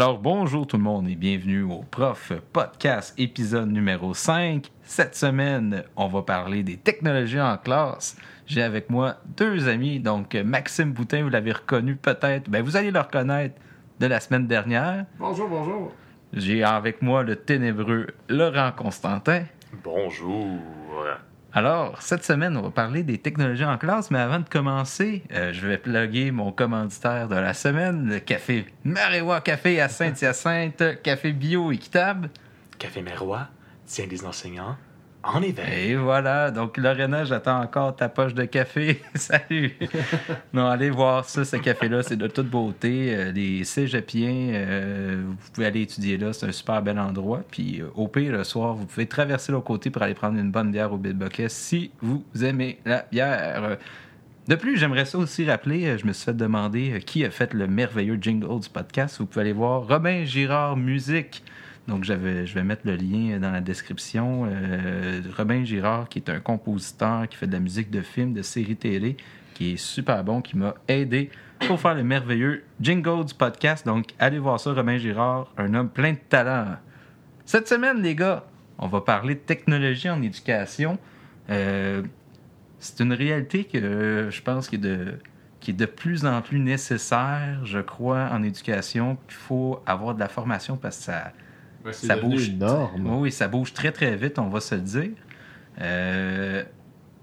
Alors bonjour tout le monde et bienvenue au Prof Podcast épisode numéro 5. Cette semaine, on va parler des technologies en classe. J'ai avec moi deux amis, donc Maxime Boutin, vous l'avez reconnu peut-être, ben, vous allez le reconnaître de la semaine dernière. Bonjour, bonjour. J'ai avec moi le ténébreux Laurent Constantin. Bonjour. Alors, cette semaine, on va parler des technologies en classe, mais avant de commencer, euh, je vais plugger mon commanditaire de la semaine, le café Maréwa Café à Saint-Hyacinthe, café bio équitable. Café Mérois tient des enseignants en éveil. Et voilà, donc Lorena, j'attends encore ta poche de café. Salut! non, allez voir ça, ce café-là, c'est de toute beauté. Euh, les cégepiens, euh, vous pouvez aller étudier là, c'est un super bel endroit. Puis euh, au pire, le soir, vous pouvez traverser l'autre côté pour aller prendre une bonne bière au Bilboquet si vous aimez la bière. De plus, j'aimerais ça aussi rappeler, je me suis fait demander qui a fait le merveilleux jingle du podcast. Vous pouvez aller voir Robin Girard Musique. Donc, je vais mettre le lien dans la description. Euh, Robin Girard, qui est un compositeur qui fait de la musique de films, de séries télé, qui est super bon, qui m'a aidé pour faire le merveilleux jingle du podcast. Donc, allez voir ça, Robin Girard, un homme plein de talent. Cette semaine, les gars, on va parler de technologie en éducation. Euh, c'est une réalité que je pense qui est, de, est de plus en plus nécessaire, je crois, en éducation. Il faut avoir de la formation parce que ça ça bouge énorme. Oui, ça bouge très très vite, on va se le dire. Euh,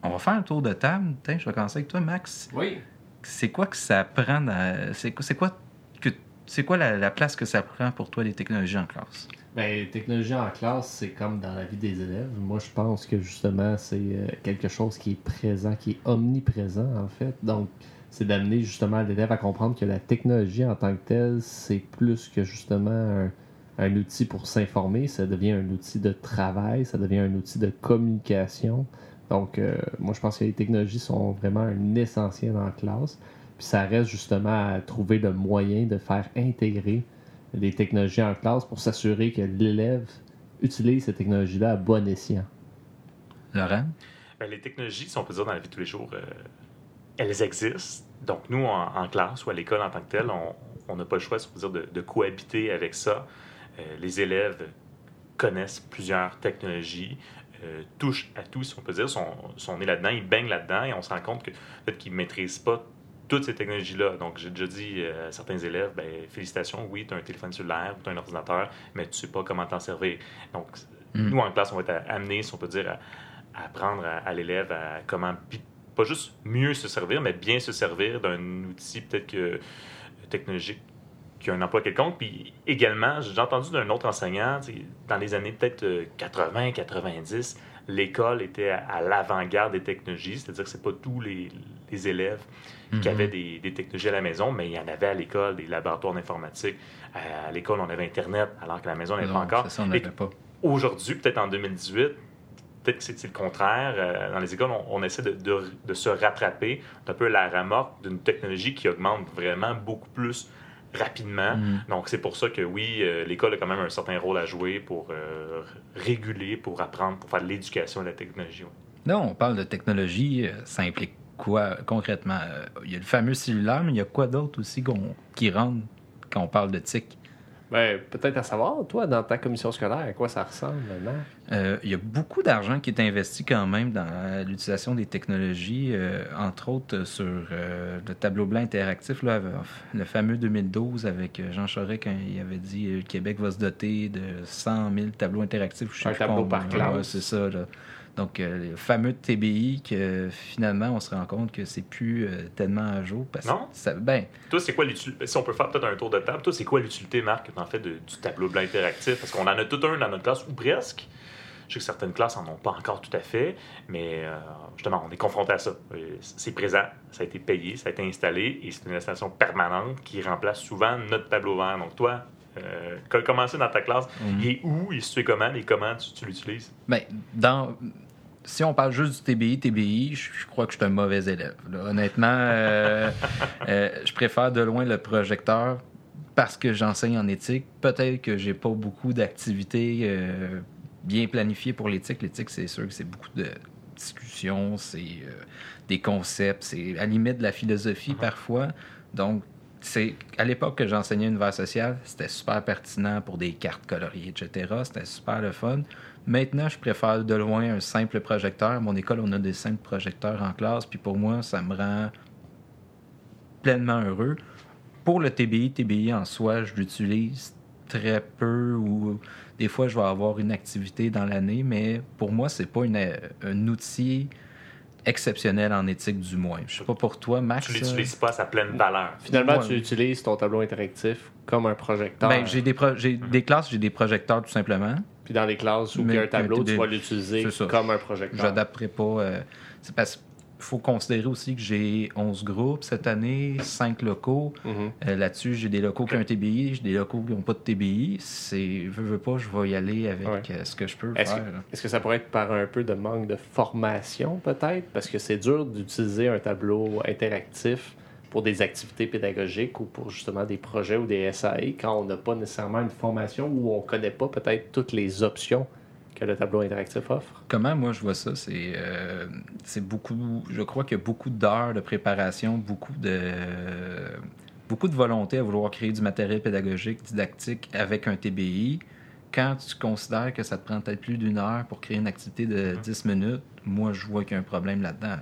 on va faire un tour de table. je vais commencer avec toi, Max. Oui. C'est quoi que ça prend C'est quoi, que... c'est quoi la, place que ça prend pour toi les technologies en classe? Bien, les technologies en classe, c'est comme dans la vie des élèves. Moi, je pense que justement, c'est euh, quelque chose qui est présent, qui est omniprésent, en fait. Donc, c'est d'amener justement l'élève à comprendre que la technologie en tant que telle, c'est plus que justement un un outil pour s'informer, ça devient un outil de travail, ça devient un outil de communication. Donc, euh, moi, je pense que les technologies sont vraiment un essentiel en classe. Puis ça reste justement à trouver le moyen de faire intégrer les technologies en classe pour s'assurer que l'élève utilise ces technologies-là à bon escient. Laurent? Ben, les technologies, si on peut dire dans la vie de tous les jours, euh, elles existent. Donc, nous, en, classe ou à l'école en tant que tel, on n'a pas le choix, si on peut dire, de, de cohabiter avec ça. Euh, les élèves connaissent plusieurs technologies, euh, touchent à tout, si on peut dire, sont, sont nés là-dedans, ils baignent là-dedans et on se rend compte que, peut-être qu'ils ne maîtrisent pas toutes ces technologies-là. Donc, j'ai déjà dit euh, à certains élèves, ben, félicitations, oui, tu as un téléphone cellulaire, tu as un ordinateur, mais tu ne sais pas comment t'en servir. Donc, mm. nous, en classe, on va être amenés, si on peut dire, à, apprendre à, l'élève à comment, pas juste mieux se servir, mais bien se servir d'un outil peut-être que technologique qui a un emploi quelconque. Puis également, j'ai entendu d'un autre enseignant, dans les années peut-être 80, euh, 90, l'école était à, l'avant-garde des technologies, c'est-à-dire que c'est pas tous les, élèves qui mm-hmm. avaient des, technologies à la maison, mais il y en avait à l'école, des laboratoires d'informatique. À, l'école, on avait Internet, alors que la maison n'avait pas encore. Aujourd'hui, peut-être en 2018, peut-être que c'est le contraire. Euh, dans les écoles, on, essaie de, de, se rattraper un peu la remorque d'une technologie qui augmente vraiment beaucoup plus rapidement. Mm. Donc, c'est pour ça que oui, euh, l'école a quand même un certain rôle à jouer pour euh, réguler, pour apprendre, pour faire de l'éducation et de la technologie. Non, on parle de technologie, euh, ça implique quoi concrètement? Il y a le fameux cellulaire, mais il y a quoi d'autre aussi qui rentre quand on parle de TIC? Ben, peut-être à savoir, toi, dans ta commission scolaire, à quoi ça ressemble maintenant? Euh, il y a beaucoup d'argent qui est investi quand même dans l'utilisation des technologies, euh, entre autres sur euh, le tableau blanc interactif, là, le fameux 2012 avec Jean Charest quand il avait dit le Québec va se doter de 100 000 tableaux interactifs. Un tableau par classe. c'est ça. Là. Donc, euh, le fameux TBI, que finalement, on se rend compte que c'est plus euh, tellement à jour. Parce non? Ça, ben, toi, c'est quoi l'utilité? Si on peut faire peut-être un tour de table, toi, c'est quoi l'utilité, Marc, en fait, du tableau blanc interactif? Parce qu'on en a tout un dans notre classe, ou presque. Je sais que certaines classes n'en ont pas encore tout à fait, mais euh, justement, on est confronté à ça. C'est présent, ça a été payé, ça a été installé, et c'est une installation permanente qui remplace souvent notre tableau vert. Donc, toi, euh, commencé dans ta classe, mm. il est où, il est situé comment et comment tu, tu l'utilises? Bien, dans si on parle juste du TBI, TBI, je, crois que je suis un mauvais élève. Honnêtement, euh, euh, je préfère de loin le projecteur parce que j'enseigne en éthique. Peut-être que j'ai pas beaucoup d'activités euh, bien planifiées pour l'éthique. L'éthique, c'est sûr que c'est beaucoup de discussions, c'est des concepts, c'est à la limite de la philosophie uh-huh. parfois. Donc, c'est à l'époque que j'enseignais univers social, c'était super pertinent pour des cartes coloriées, etc. C'était super le fun. Maintenant, je préfère de loin un simple projecteur. À mon école, on a des simples projecteurs en classe, puis pour moi, ça me rend pleinement heureux. Pour le TBI, TBI en soi, je l'utilise très peu ou des fois, je vais avoir une activité dans l'année, mais pour moi, c'est pas une, un outil exceptionnel en éthique du moins. Je sais pas pour toi, Max. Tu l'utilises pas à sa pleine valeur. Finalement, Ouais. tu utilises ton tableau interactif comme un projecteur. Ben, j'ai des, pro- j'ai des classes, j'ai des projecteurs tout simplement. Puis dans les classes où il y a un tableau, tu vas l'utiliser comme un projecteur. J'adapterai pas. euh, c'est parce qu'il faut considérer aussi que j'ai 11 groupes cette année, 5 locaux. Mhm. Euh, Là-dessus, j'ai des locaux qui ont un TBI, j'ai des locaux qui n'ont pas de TBI. C'est, veux, veux pas, je vais y aller avec Ouais. euh, ce que je peux Est-ce faire. que, là. est-ce que ça pourrait être par un peu de manque de formation, peut-être? Parce que c'est dur d'utiliser un tableau interactif pour des activités pédagogiques ou pour justement des projets ou des SAE quand on n'a pas nécessairement une formation ou on ne connaît pas peut-être toutes les options que le tableau interactif offre? Comment moi je vois ça, c'est, euh, c'est beaucoup. Je crois qu'il y a beaucoup d'heures de préparation, beaucoup de. Beaucoup de volonté à vouloir créer du matériel pédagogique, didactique avec un TBI. Quand tu considères que ça te prend peut-être plus d'une heure pour créer une activité de 10 minutes, moi je vois qu'il y a un problème là-dedans.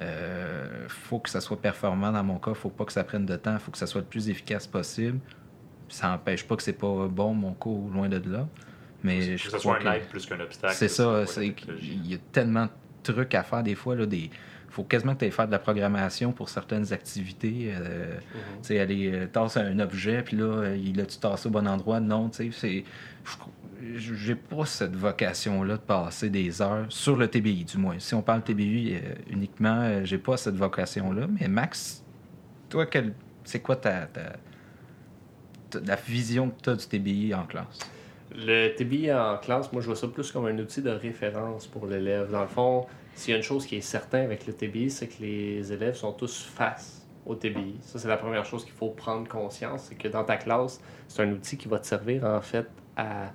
Euh, faut que ça soit performant dans mon cas, faut pas que ça prenne de temps, faut que ça soit le plus efficace possible. Ça n'empêche pas que c'est pas bon mon cours, loin de là. Mais Que je ce crois soit que- un aide plus qu'un obstacle. c'est ça, technologie. y a tellement de trucs à faire des fois. Il des... faut quasiment que tu ailles faire de la programmation pour certaines activités. euh, Tu sais, aller euh, tasser un objet, puis là, il a-tu tassé au bon endroit? Non, tu sais, c'est... J'ai pas cette vocation-là de passer des heures sur le TBI, du moins. Si on parle TBI euh, uniquement, euh, j'ai pas cette vocation-là. Mais Max, toi, quel... c'est quoi ta, la vision que tu as du TBI en classe? Le TBI en classe, moi, je vois ça plus comme un outil de référence pour l'élève. Dans le fond, s'il y a une chose qui est certaine avec le TBI, c'est que les élèves sont tous face au TBI. Ça, c'est la première chose qu'il faut prendre conscience, c'est que dans ta classe, c'est un outil qui va te servir, en fait, à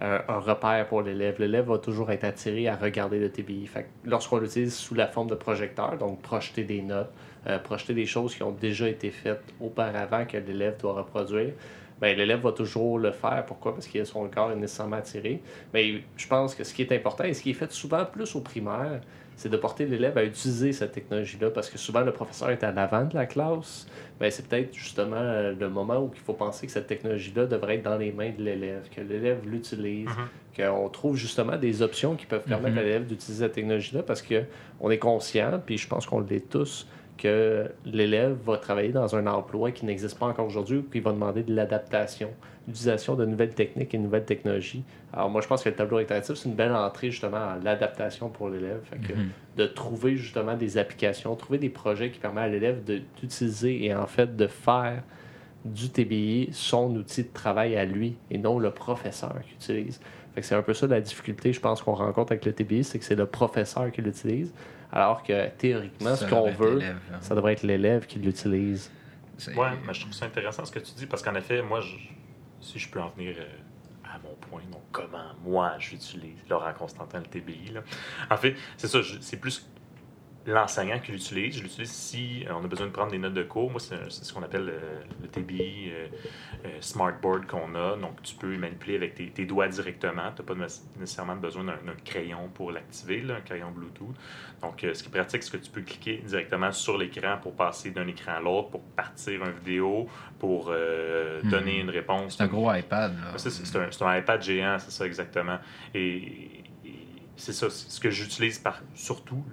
un, un repère pour l'élève. L'élève va toujours être attiré à regarder le TBI. Lorsqu'on l'utilise sous la forme de projecteur, donc projeter des notes, euh, projeter des choses qui ont déjà été faites auparavant que l'élève doit reproduire, ben, l'élève va toujours le faire. Pourquoi? Parce que son corps est nécessairement attiré. Mais je pense que ce qui est important et ce qui est fait souvent plus au primaire, c'est de porter l'élève à utiliser cette technologie-là parce que souvent le professeur est à l'avant de la classe. Ben, c'est peut-être justement euh, le moment où il faut penser que cette technologie-là devrait être dans les mains de l'élève, que l'élève l'utilise, Mhm. qu'on trouve justement des options qui peuvent permettre Mhm. à l'élève d'utiliser cette technologie-là parce qu'on est conscient, puis je pense qu'on l'est tous, que l'élève va travailler dans un emploi qui n'existe pas encore aujourd'hui ou qui va demander de l'adaptation, l'utilisation de nouvelles techniques et de nouvelles technologies. Alors moi, je pense que le tableau interactif, c'est une belle entrée justement à l'adaptation pour l'élève. Fait que Mhm. de trouver justement des applications, trouver des projets qui permettent à l'élève de- d'utiliser et en fait de faire du TBI son outil de travail à lui et non le professeur qui utilise. Fait que c'est un peu ça la difficulté, je pense, qu'on rencontre avec le TBI, c'est que c'est le professeur qui l'utilise, alors que théoriquement, ce qu'on veut, l'élève, hein. ça devrait être l'élève qui l'utilise. Ouais, mais je trouve ça intéressant ce que tu dis parce qu'en effet, moi, je- si je peux en venir euh, à mon point, donc comment moi j'utilise Laurent Constantin le TBI. Là. En fait, c'est ça, c'est plus l'enseignant qui l'utilise. Je l'utilise si euh, on a besoin de prendre des notes de cours. Moi, c'est ce qu'on appelle euh, le TBI euh, euh, Smartboard qu'on a. Donc, tu peux manipuler avec tes, tes doigts directement. Tu n'as pas nécessairement besoin d'un crayon pour l'activer, un crayon Bluetooth. Donc, euh, ce qui est pratique, c'est que tu peux cliquer directement sur l'écran pour passer d'un écran à l'autre, pour partir une vidéo, pour euh, Mhm. donner une réponse. C'est un gros iPad. C'est un, iPad géant, c'est ça exactement. Et, et c'est ça, ce que j'utilise surtout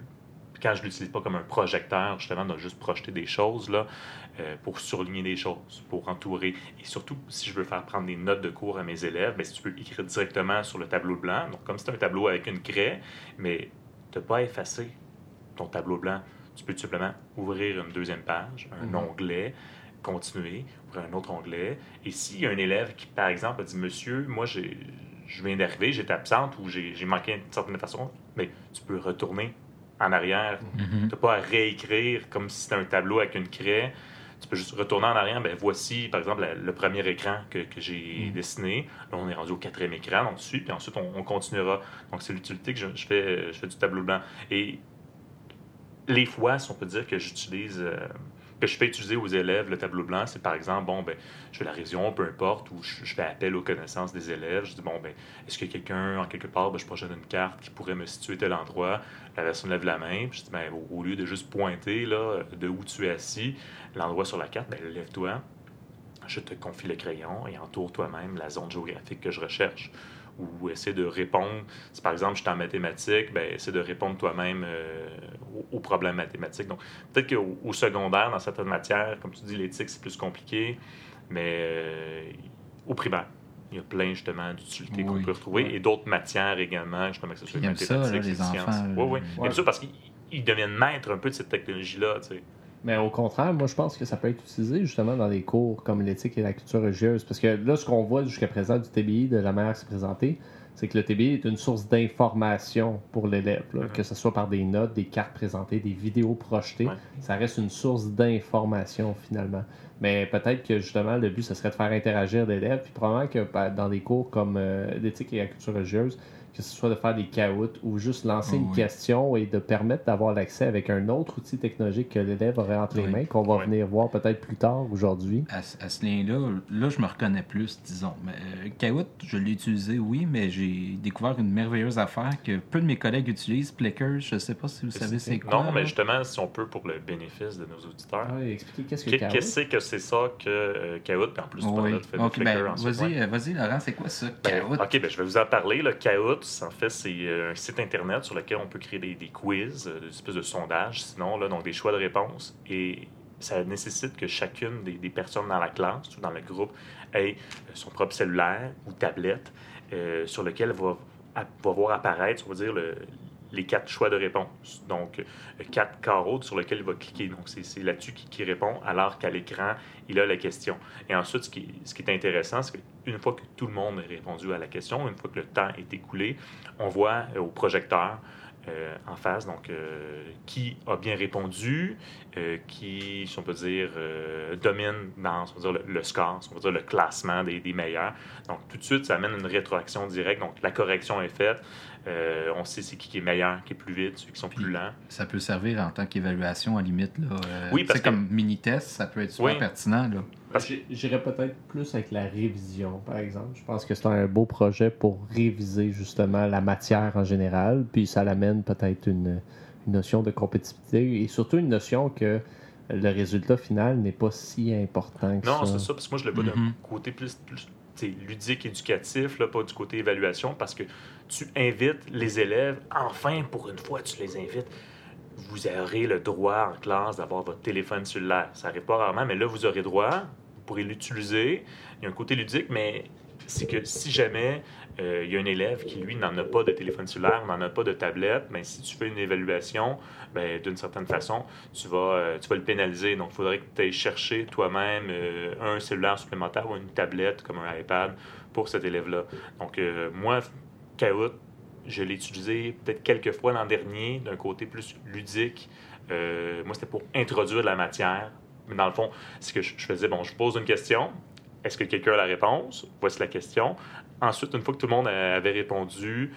quand je l'utilise pas comme un projecteur, justement, de juste projeter des choses, là, euh, pour surligner des choses, pour entourer. Et surtout, si je veux faire prendre des notes de cours à mes élèves, ben, si tu peux écrire directement sur le tableau blanc, donc comme c'est un tableau avec une craie, mais tu n'as pas à effacer ton tableau blanc. Tu peux tout simplement ouvrir une deuxième page, un Mhm. onglet, continuer, ouvrir un autre onglet. Et s'il y a un élève qui, par exemple, a dit Monsieur, moi, j'ai- je viens d'arriver, j'étais absente ou j'ai j'ai manqué d'une certaine façon, mais tu peux retourner en arrière. Mhm. Tu n'as pas à réécrire comme si c'était un tableau avec une craie. Tu peux juste retourner en arrière. Ben, voici, par exemple, la- le premier écran que, que j'ai Mhm. dessiné. Là, on est rendu au quatrième écran, on suit, puis ensuite, on, on continuera. Donc, c'est l'utilité que je, je fais, je fais du tableau blanc. Et les fois, si on peut dire que j'utilise euh, que je fais utiliser aux élèves le tableau blanc, c'est par exemple, bon, ben, je fais la révision, peu importe, ou je, fais appel aux connaissances des élèves. Je dis, bon, ben, est-ce que quelqu'un, en quelque part, ben, je projette une carte qui pourrait me situer tel endroit? La personne lève la main, puis je dis, ben, au, lieu de juste pointer là, de où tu es assis, l'endroit sur la carte, ben, lève-toi, je te confie le crayon et entoure toi-même la zone géographique que je recherche ou essaie de répondre. Si par exemple je suis en mathématiques, ben, essaie de répondre toi-même euh, aux, problèmes mathématiques. Donc peut-être qu'au secondaire, dans certaines matières, comme tu dis, l'éthique, c'est plus compliqué, mais euh, au primaire. Il y a plein justement d'utilités qu'on peut retrouver et d'autres matières également, justement que ce soit mathématiques, ça, les sciences. Oui, oui. Ouais. ça parce qu'ils deviennent maîtres un peu de cette technologie-là. Tu sais. Mais au contraire, moi, je pense que ça peut être utilisé justement dans des cours comme l'éthique et la culture religieuse. Parce que là, ce qu'on voit jusqu'à présent du TBI, de la manière que c'est présenté, c'est que le TBI est une source d'information pour l'élève. Mm-hmm. Que ce soit par des notes, des cartes présentées, des vidéos projetées, ça reste une source d'information finalement. Mais peut-être que justement, le but, ce serait de faire interagir l'élève. Puis probablement que ben, dans des cours comme euh, l'éthique et la culture religieuse, que ce soit de faire des caoutes ou juste lancer une question et de permettre d'avoir l'accès avec un autre outil technologique que l'élève aurait entre les mains, qu'on va venir voir peut-être plus tard aujourd'hui. À, ce lien-là, là, je me reconnais plus, disons. Mais, euh, je l'ai utilisé, oui, mais j'ai découvert une merveilleuse affaire que peu de mes collègues utilisent, Plickers. Je ne sais pas si vous savez c'est quoi. Non, mais justement, si on peut, pour le bénéfice de nos auditeurs. Oui, expliquez qu'est-ce que Kahoot. Qu'est-ce que c'est ça que euh, Kahoot, en plus, tu de okay, ben, Vas-y, vas-y, Laurent, c'est quoi ça, ben, Kahoot? OK, ben, je vais vous en parler. Le Kahoot, en fait, c'est euh, un site internet sur lequel on peut créer des, quiz, euh, des espèces de sondages, sinon, donc des choix de réponses. Et ça nécessite que chacune des, personnes dans la classe ou dans le groupe ait euh, son propre cellulaire ou tablette sur lequel va, va voir apparaître, on va dire, le, les quatre choix de réponse. Donc, euh, quatre carreaux sur lesquels il va cliquer. Donc, c'est là-dessus qu'il répond, alors qu'à l'écran, il a la question. Et ensuite, ce qui, ce qui est intéressant, c'est qu'une fois que tout le monde a répondu à la question, une fois que le temps est écoulé, on voit euh, au projecteur euh, en face, donc qui a bien répondu, qui, si on peut dire, domine dans le, score, si on peut dire le classement des, des, meilleurs. Donc tout de suite, ça amène une rétroaction directe, donc la correction est faite, euh, on sait c'est qui, qui est meilleur, qui est plus vite, ceux qui sont plus lents. Ça peut servir en tant qu'évaluation à limite. Là. Euh, oui, parce que... comme mini-test, ça peut être super pertinent. Là. Parce que j'irais peut-être plus avec la révision, par exemple. Je pense que c'est un beau projet pour réviser justement la matière en général, puis ça l'amène peut-être une, notion de compétitivité et surtout une notion que le résultat final n'est pas si important que ça. Non, c'est ça, parce que moi je le vois d'un mm-hmm. côté plus, plus ludique, éducatif, là, pas du côté évaluation, parce que tu invites les élèves, enfin, pour une fois, tu les invites. Vous aurez le droit en classe d'avoir votre téléphone cellulaire. Ça arrive pas rarement, mais là, vous aurez droit. Vous pourrez l'utiliser. Il y a un côté ludique, mais c'est que si jamais euh, il y a un élève qui, lui, n'en a pas de téléphone cellulaire, n'en a pas de tablette, ben, si tu fais une évaluation, ben, d'une certaine façon, tu vas, euh, tu vas le pénaliser. Donc, il faudrait que tu ailles chercher toi-même euh, un cellulaire supplémentaire ou une tablette comme un iPad pour cet élève-là. Donc, moi, Kahoot, je l'ai utilisé peut-être quelques fois l'an dernier, d'un côté plus ludique. moi, c'était pour introduire la matière. Mais dans le fond, c'est que je faisais, bon, je pose une question, est-ce que quelqu'un a la réponse? Voici la question. Ensuite, une fois que tout le monde avait répondu,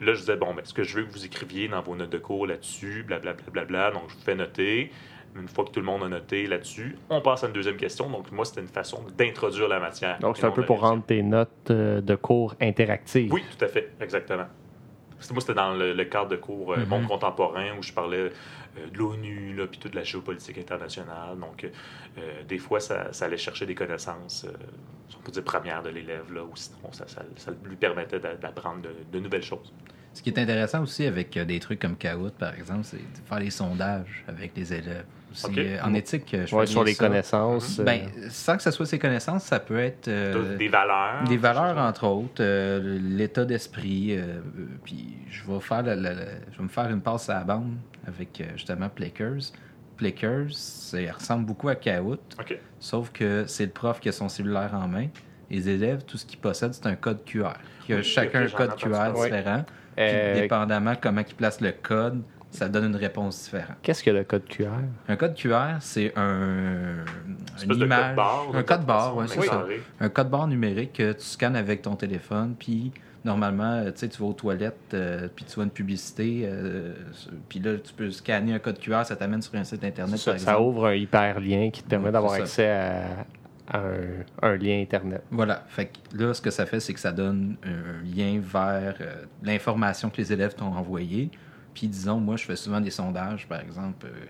là, je disais, bon, ben, est-ce que je veux que vous écriviez dans vos notes de cours là-dessus, blablabla, bla, bla, bla, donc je vous fais noter. Une fois que tout le monde a noté là-dessus, on passe à une deuxième question. Donc, moi, c'était une façon d'introduire la matière. Donc, c'est un peu pour rendre tes notes euh, de cours interactives. Oui, tout à fait, exactement. Moi, c'était dans le, cadre de cours euh, monde mm-hmm. contemporain où je parlais euh, de l'ONU, puis toute la géopolitique internationale. Donc, euh, des fois, ça, allait chercher des connaissances, on peut dire premières de l'élève, là, ou sinon, ça, ça, lui permettait d'apprendre de, nouvelles choses. Ce qui est intéressant aussi avec des trucs comme Kahoot, par exemple, c'est de faire des sondages avec les élèves. Euh, en éthique, je ouais, sur les connaissances. Ben, euh. sans que ce soit ses connaissances, ça peut être. Euh, des valeurs. Des valeurs, entre autres. L'état d'esprit. puis je vais, faire je vais me faire une passe à la bande avec justement Plickers. Plickers, ça ressemble beaucoup à Kahoot. Sauf que c'est le prof qui a son cellulaire en main. Les élèves, tout ce qu'ils possèdent, c'est un code QR. Il y a chacun un code QR différent. Puis, dépendamment comment ils placent le code, ça donne une réponse différente. Qu'est-ce que le code QR? Un code QR, c'est un, Une une de code barre. un code barre, ouais, façon, c'est ça. carré. Un code barre numérique que tu scannes avec ton téléphone, puis normalement, euh, tu sais, tu vas aux toilettes, euh, puis tu vois une publicité, euh, puis là, tu peux scanner un code QR, ça t'amène sur un site internet, Ça, par ça ouvre un hyperlien qui te permet Ouais, d'avoir accès à, à un, un lien Internet. Voilà. Fait que là, ce que ça fait, c'est que ça donne un lien vers euh, l'information que les élèves t'ont envoyée. Puis, disons, moi, je fais souvent des sondages, par exemple. euh,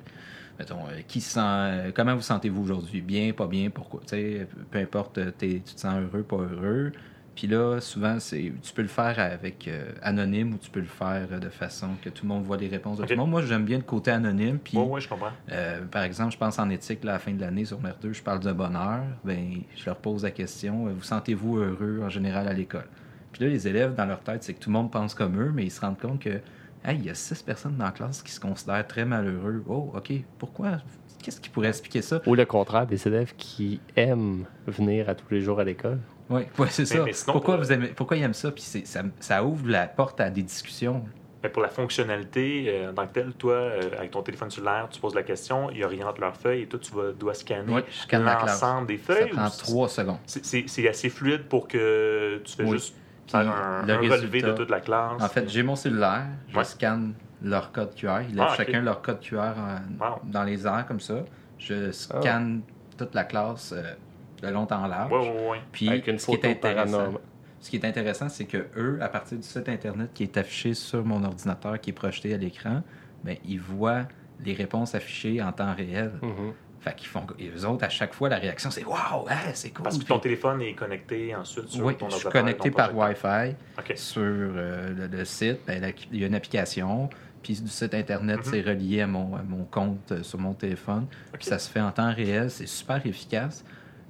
mettons, euh, qui se sent, euh, comment vous sentez-vous aujourd'hui? Bien, pas bien, pourquoi? Tu sais, peu importe, t'es- tu te sens heureux, pas heureux. Puis là, souvent, c'est, tu peux le faire avec euh, anonyme ou tu peux le faire euh, de façon que tout le monde voit les réponses de tout le monde. Moi, j'aime bien le côté anonyme. Puis, Oui, oui, je comprends. euh, par exemple, je pense en éthique, là, à la fin de l'année, sur R2, je parle de bonheur. Ben, je leur pose la question vous sentez-vous heureux en général à l'école? Puis là, les élèves, dans leur tête, c'est que tout le monde pense comme eux, mais ils se rendent compte que hey, il y a six personnes dans la classe qui se considèrent très malheureux. Oh, OK, pourquoi? Qu'est-ce qui pourrait expliquer ça? Ou le contraire, des élèves qui aiment venir à tous les jours à l'école. Oui, ouais, c'est ça. mais sinon, pourquoi, pour- vous aimez, pourquoi ils aiment ça? Puis c'est- ça, ça ouvre la porte à des discussions. Mais pour la fonctionnalité, euh, en tant que telle, toi, euh, avec ton téléphone cellulaire, tu poses la question, ils orientent leur feuille et toi, tu vas, dois scanner Oui, l'ensemble des Ça feuilles. prend ou trois secondes. c'est- C'est c'est assez fluide pour que tu fais Oui. juste Puis un, le un relevé de toute la classe. En fait, j'ai mon cellulaire, je Ouais. scanne leur code QR. Ils lèvent Ah, ok. chacun leur code QR en- Wow. dans les airs comme ça. Je scanne toute la classe euh, de long en large. Oui, oui, oui. Puis Avec une ce qui est intéressant, ce qui est intéressant, c'est que eux, à partir du site internet qui est affiché sur mon ordinateur, qui est projeté à l'écran, ben, ils voient les réponses affichées en temps réel. Mhm. Fait qu'ils font, et eux autres, à chaque fois, la réaction, c'est Waouh, hey, c'est cool. Parce que ton téléphone est connecté ensuite sur oui, ton je suis ordinateur, connecté par. Wi-Fi sur euh, le, le site. Ben, la- il y a une application. Puis du site Internet, Mhm. c'est relié à mon, à mon compte euh, sur mon téléphone. Puis ça se fait en temps réel. C'est super efficace.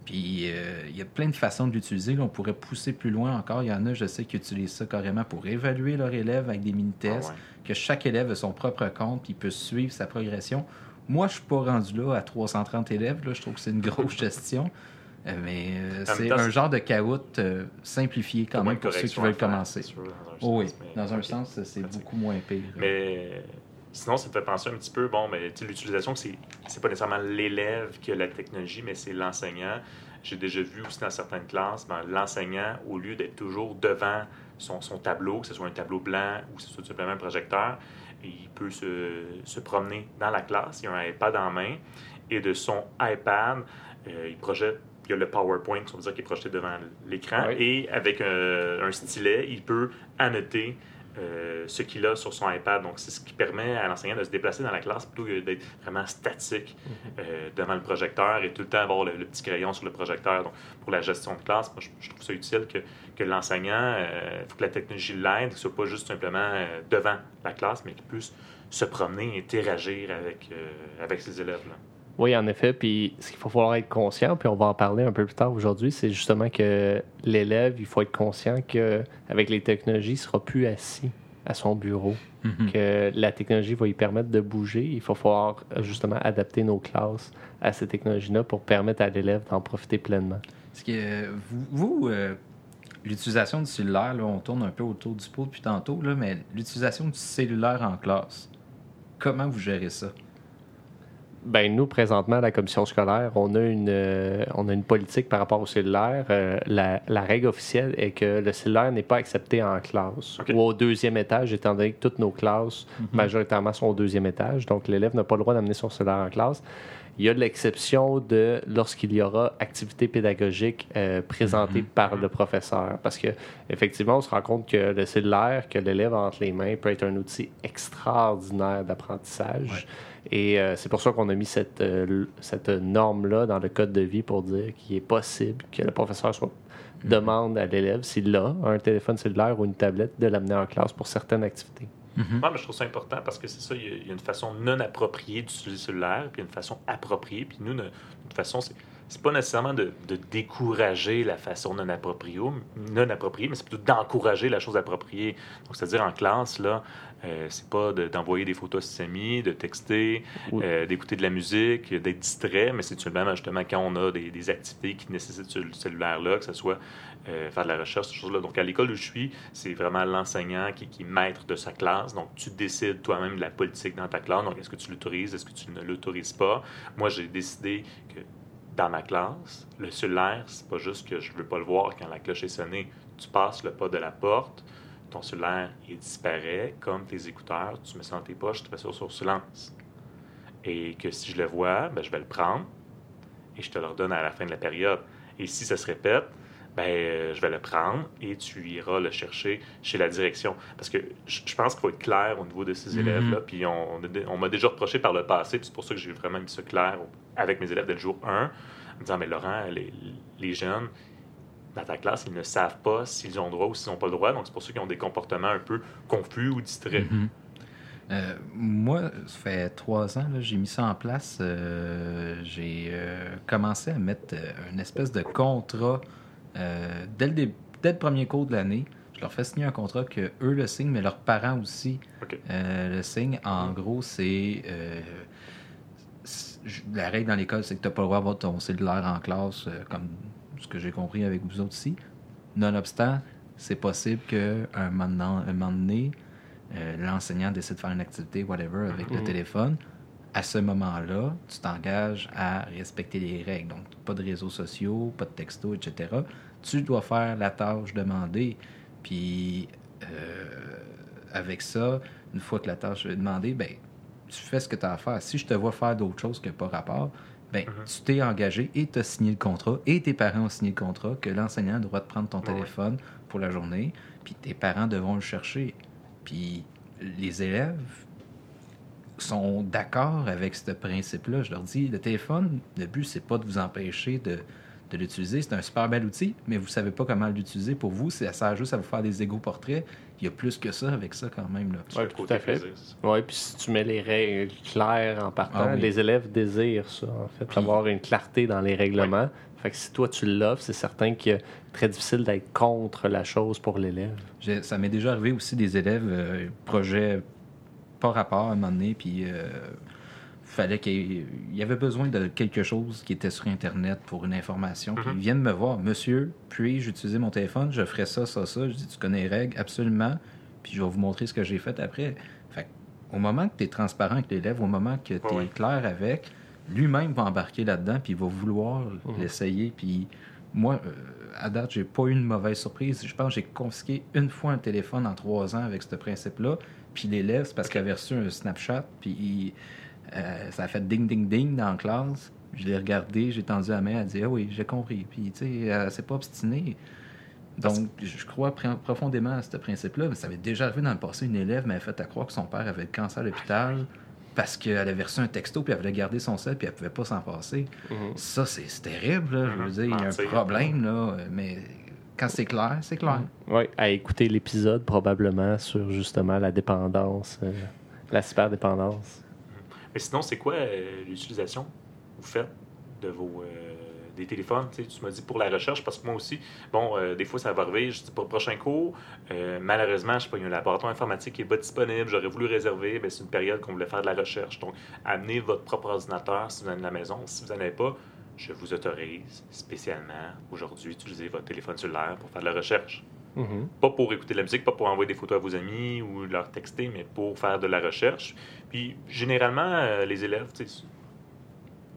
Puis euh, il y a plein de façons de l'utiliser. On pourrait pousser plus loin encore. Il y en a, je sais, qui utilisent ça carrément pour évaluer leur élève avec des mini-tests. Ah ouais. Que chaque élève a son propre compte. Puis il peut suivre sa progression. Moi, je suis pas rendu là à 330 élèves. Là. Je trouve que c'est une grosse gestion. Euh, Mais euh, c'est un genre de caout euh, simplifié quand même pour ceux qui veulent faire, commencer. sûr, dans un Oh oui, sens, dans un sens, c'est beaucoup moins pire. Mais sinon, ça me fait penser un petit peu, bon, mais l'utilisation, c'est c'est pas nécessairement l'élève qui a la technologie, mais c'est l'enseignant. J'ai déjà vu aussi dans certaines classes, ben, l'enseignant, au lieu d'être toujours devant son, son tableau, que ce soit un tableau blanc ou que ce soit tout simplement un projecteur, il peut se, se promener dans la classe, il a un iPad en main, et de son iPad, euh, il projette, il y a le PowerPoint, on dire, qui est projeté devant l'écran, Oui. et avec un, un stylet, il peut annoter euh, ce qu'il a sur son iPad. Donc, c'est ce qui permet à l'enseignant de se déplacer dans la classe plutôt que d'être vraiment statique euh, devant le projecteur et tout le temps avoir le, le petit crayon sur le projecteur. Donc, pour la gestion de classe, moi, je, je trouve ça utile que, que l'enseignant, il faut que la technologie l'aide, que ce soit pas juste simplement euh, devant la classe, mais qu'il puisse se promener, interagir avec, euh, avec ses élèves. Là. Oui, en effet. Puis ce qu'il faut falloir être conscient, puis on va en parler un peu plus tard aujourd'hui, c'est justement que l'élève, il faut être conscient qu'avec les technologies, il ne sera plus assis à son bureau, Mhm. que la technologie va lui permettre de bouger. Il faut falloir justement adapter nos classes à ces technologies-là pour permettre à l'élève d'en profiter pleinement. Parce que euh, vous, vous, euh, l'utilisation du cellulaire, là, on tourne un peu autour du pot depuis tantôt, là, mais l'utilisation du cellulaire en classe, comment vous gérez ça? Ben, nous, présentement, à la commission scolaire, on a une, euh, on a une politique par rapport au cellulaire. Euh, la, la règle officielle est que le cellulaire n'est pas accepté en classe ou au deuxième étage, étant donné que toutes nos classes, majoritairement, sont au deuxième étage. Donc, l'élève n'a pas le droit d'amener son cellulaire en classe. Il y a l'exception de lorsqu'il y aura activité pédagogique euh, présentée par le professeur. Parce que effectivement, on se rend compte que le cellulaire que l'élève a entre les mains peut être un outil extraordinaire d'apprentissage. Et euh, c'est pour ça qu'on a mis cette, euh, cette norme-là dans le code de vie pour dire qu'il est possible que le professeur soit demande à l'élève, s'il a un téléphone cellulaire ou une tablette, de l'amener en classe pour certaines activités. Non, mais je trouve ça important parce que c'est ça, il y, a, une façon non appropriée d'utiliser le cellulaire, puis une façon appropriée. Puis nous, notre, notre façon, c'est c'est pas nécessairement de, de décourager la façon non appropriée, non appropriée mais c'est plutôt d'encourager la chose appropriée. Donc, c'est-à-dire en classe, là, euh, c'est pas de- d'envoyer des photos à ses amis, de texter, Oui. euh, d'écouter de la musique, d'être distrait, mais c'est seulement justement quand on a des, des activités qui nécessitent ce cellulaire-là, que ce soit euh, faire de la recherche, ces choses-là. Donc, à l'école où je suis, c'est vraiment l'enseignant qui, est maître de sa classe. Donc, tu décides toi-même de la politique dans ta classe. Donc, est-ce que tu l'autorises, est-ce que tu ne l'autorises pas? Moi, j'ai décidé que dans ma classe, le cellulaire, c'est pas juste que je veux pas le voir quand la cloche est sonnée. Tu passes le pas de la porte, ton cellulaire, il disparaît, comme tes écouteurs, tu mets ça dans tes poches, tu fais ça sur. Et que si je le vois, ben, je vais le prendre et je te le redonne à la fin de la période. Et si ça se répète, ben, euh, je vais le prendre et tu iras le chercher chez la direction. Parce que je pense qu'il faut être clair au niveau de ces Mhm. élèves-là. Puis on, m'a déjà reproché par le passé, c'est pour ça que j'ai vraiment mis ça clair avec mes élèves dès le jour 1, en disant, mais Laurent, les, les jeunes, dans ta classe, ils ne savent pas s'ils ont droit ou s'ils n'ont pas le droit. Donc c'est pour ça qu'ils ont des comportements un peu confus ou distraits. Mhm. Euh, moi, ça fait trois ans, là, j'ai mis ça en place. Euh, j'ai euh, commencé à mettre une espèce de contrat euh, dès, le dé- dès le premier cours de l'année. Je leur fais signer un contrat que eux le signent, mais leurs parents aussi euh, le signent. En gros, c'est. euh, la règle dans l'école, c'est que tu n'as pas le droit d'avoir ton cellulaire en classe, comme ce que j'ai compris avec vous autres ici. Nonobstant, c'est possible qu'un moment, un moment donné, l'enseignant décide de faire une activité, whatever, avec le Mhm. téléphone. À ce moment-là, tu t'engages à respecter les règles. Donc, pas de réseaux sociaux, pas de textos, etc. Tu dois faire la tâche demandée. Puis, euh, avec ça, une fois que la tâche est demandée, ben, tu fais ce que tu as à faire. Si je te vois faire d'autres choses que pas rapport, ben, Mhm. tu t'es engagé et tu as signé le contrat et tes parents ont signé le contrat que l'enseignant a le droit de prendre ton ouais. téléphone pour la journée, puis tes parents devront le chercher. Puis les élèves sont d'accord avec ce principe-là. Je leur dis, le téléphone, le but, c'est pas de vous empêcher de, de l'utiliser. C'est un super bel outil, mais vous savez pas comment l'utiliser. Pour vous, c'est- ça sert juste à vous faire des égaux portraits. Il y a plus que ça avec ça quand même. Là. Le tout à fait. Oui, puis si tu mets les règles claires en partant, Ah oui. les élèves désirent ça, en fait, Puis- avoir une clarté dans les règlements. Fait que si toi tu l'offres, c'est certain que c'est très difficile d'être contre la chose pour l'élève. Ça m'est déjà arrivé aussi des élèves, euh, projet pas rapport à un moment donné, puis euh, fallait qu'il y avait besoin de quelque chose qui était sur Internet pour une information. Puis Mhm. ils viennent me voir, monsieur, puis-je utiliser mon téléphone, je ferai ça, ça, ça. Je dis, tu connais les règles, absolument, puis je vais vous montrer ce que j'ai fait après. Fait au moment que tu es transparent avec l'élève, au moment que tu es Ouais. clair avec, lui-même va embarquer là-dedans, puis il va vouloir Mhm. l'essayer. Puis moi, euh, à date, j'ai pas eu une mauvaise surprise. Je pense que j'ai confisqué une fois un téléphone en trois ans avec ce principe-là. Puis l'élève, c'est parce qu'il avait reçu un Snapchat, puis euh, ça a fait ding, ding, ding dans la classe. Je l'ai regardé, j'ai tendu la main, elle a dit Ah oui, j'ai compris. Puis, tu sais, elle s'est pas obstinée. Donc, je crois pr- profondément à ce principe-là. Mais ça avait déjà arrivé dans le passé. Une élève m'avait fait à croire que son père avait le cancer à l'hôpital parce qu'elle avait reçu un texto, puis elle voulait garder son sel, puis elle pouvait pas s'en passer. Ça, c'est terrible. Là. Je veux Mhm. dire, il y a un problème, là, mais quand c'est clair, c'est clair. Oui, à écouter l'épisode probablement sur justement la dépendance, euh, la cyberdépendance. Mais sinon, c'est quoi euh, l'utilisation que vous faites de vos euh, des téléphones? Tu m'as dit pour la recherche, parce que moi aussi, bon, euh, des fois, ça va arriver. Je dis pour le prochain cours, euh, malheureusement, je sais pas, il y a un laboratoire informatique qui n'est pas disponible. J'aurais voulu réserver. Ben, c'est une période qu'on voulait faire de la recherche. Donc, amenez votre propre ordinateur si vous en avez de la maison. Si vous n'en avez pas, je vous autorise spécialement aujourd'hui d'utiliser votre téléphone cellulaire pour faire de la recherche. Mhm. Pas pour écouter de la musique, pas pour envoyer des photos à vos amis ou leur texter, mais pour faire de la recherche. Puis, généralement, euh, les élèves, tu sais,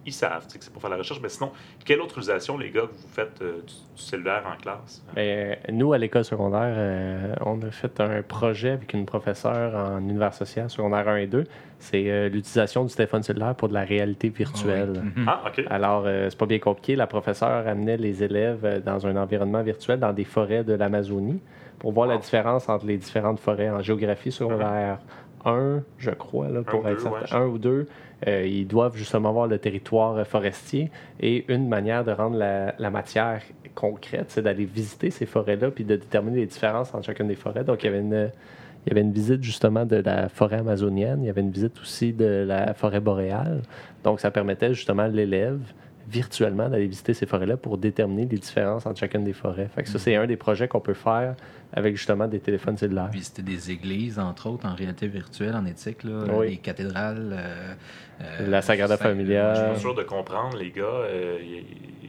ils savent tu sais, que c'est pour faire la recherche. Mais sinon, quelle autre utilisation, les gars, vous faites euh, du, du cellulaire en classe? Ben, nous, à l'école secondaire, euh, on a fait un projet avec une professeure en univers social, secondaire 1 et 2. C'est euh, l'utilisation du téléphone cellulaire pour de la réalité virtuelle. Oui. Mhm. Ah, OK. Alors, euh, c'est pas bien compliqué. La professeure amenait les élèves euh, dans un environnement virtuel dans des forêts de l'Amazonie pour voir la différence entre les différentes forêts en géographie secondaire 1, je crois, là, pour ou être deux, certain. ouais. Un ou deux. Euh, ils doivent justement voir le territoire euh, forestier et une manière de rendre la, la matière concrète, c'est d'aller visiter ces forêts-là puis de déterminer les différences entre chacune des forêts. Donc, il y avait une, il y avait une visite justement de la forêt amazonienne, il y avait une visite aussi de la forêt boréale. Donc, ça permettait justement à l'élève virtuellement d'aller visiter ces forêts-là pour déterminer les différences entre chacune des forêts. Fait que ça, c'est un des projets qu'on peut faire avec justement des téléphones cellulaires. Visiter des églises, entre autres, en réalité virtuelle, en éthique, là, Oui. les cathédrales. euh, euh, La Sagrada Familia. Je suis pas sûr de comprendre, les gars. Euh,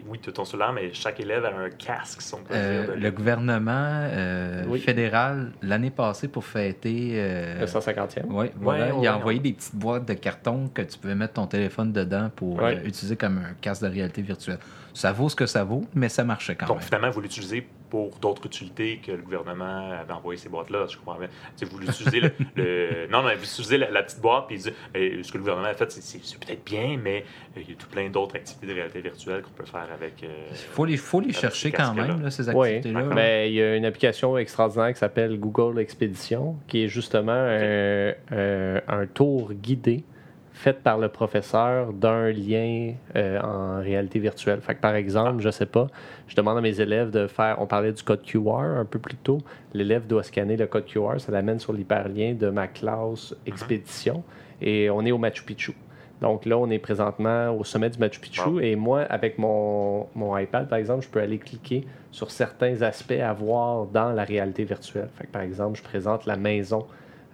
oui, tu ton cellulaire, mais chaque élève a un casque, si on peut Euh, dire. de- le gouvernement euh, Oui. fédéral, l'année passée, pour fêter. euh, Le 150e. Ouais, voilà, Ouais, il a envoyé ouais. des petites boîtes de carton que tu pouvais mettre ton téléphone dedans pour Ouais. utiliser comme un casque de réalité virtuelle. Ça vaut ce que ça vaut, mais ça marchait quand Donc, même. finalement, vous l'utilisez pour d'autres utilités que le gouvernement avait envoyé ces boîtes-là. Je comprends bien. Vous l'utilisez le, le- Non, non, vous utilisez la, la petite boîte, puis dites, euh, ce que le gouvernement a fait, c'est- c'est c'est peut-être bien, mais euh, il y a tout plein d'autres activités de réalité virtuelle qu'on peut faire avec. euh, Il faut les, faut les chercher ces quand même, là, ces Oui, activités-là. mais il y a une application extraordinaire qui s'appelle Google Expedition, qui est justement un, un- un tour guidé fait par le professeur d'un lien euh, en réalité virtuelle. Fait que par exemple, je sais pas, je demande à mes élèves de faire, on parlait du code QR un peu plus tôt, l'élève doit scanner le code QR, ça l'amène sur l'hyperlien de ma classe Expédition, et on est au Machu Picchu. Donc là, on est présentement au sommet du Machu Picchu Wow. et moi, avec mon, mon iPad, par exemple, je peux aller cliquer sur certains aspects à voir dans la réalité virtuelle. Fait que, par exemple, je présente la maison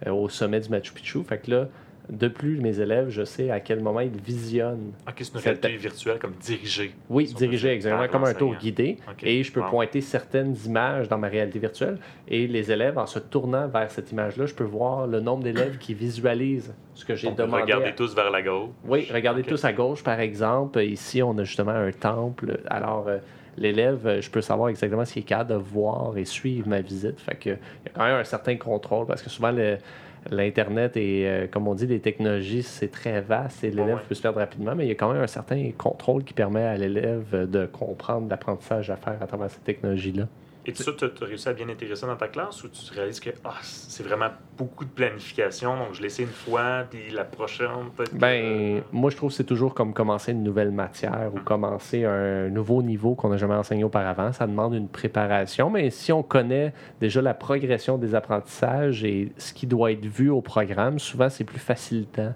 euh, au sommet du Machu Picchu. Fait que là, de plus, mes élèves, je sais à quel moment ils visionnent. Ok, c'est une Cette- réalité virtuelle comme dirigée. Oui, Si on dirigé peut exactement comme un tour guidé. Et je peux Wow. pointer certaines images dans ma réalité virtuelle. Et les élèves, en se tournant vers cette image-là, je peux voir le nombre d'élèves qui visualisent ce que j'ai demandé. regardez à- tous vers la gauche. Oui, regardez tous à gauche, par exemple. Ici, on a justement un temple. Alors, euh, l'élève, euh, je peux savoir exactement ce qu'il est capable de voir et suivre ma visite. Fait que, il y a quand même un certain contrôle parce que souvent, le- l'Internet et, euh, comme on dit, les technologies, c'est très vaste et l'élève ouais. peut se perdre rapidement, mais il y a quand même un certain contrôle qui permet à l'élève de comprendre l'apprentissage à faire à travers cette technologie-là. Et tout ça, tu as réussi à bien intégrer ça dans ta classe ou tu réalises que ah, c'est vraiment beaucoup de planification, donc je l'essaie une fois, puis la prochaine, peut-être. Ben, moi, je trouve que c'est toujours comme commencer une nouvelle matière ou commencer un nouveau niveau qu'on n'a jamais enseigné auparavant. Ça demande une préparation, mais si on connaît déjà la progression des apprentissages et ce qui doit être vu au programme, souvent, c'est plus facilitant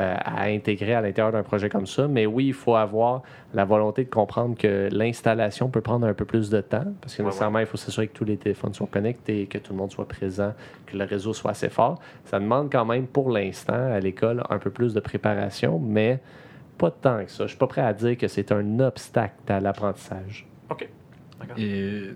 euh, à intégrer à l'intérieur d'un projet comme ça. Mais oui, il faut avoir la volonté de comprendre que l'installation peut prendre un peu plus de temps, parce que Ouais, nécessairement, il faut s'assurer que tous les téléphones soient connectés, que tout le monde soit présent, que le réseau soit assez fort. Ça demande quand même pour l'instant à l'école un peu plus de préparation, mais pas tant que ça. Je suis pas prêt à dire que c'est un obstacle à l'apprentissage. OK. D'accord. Et, euh,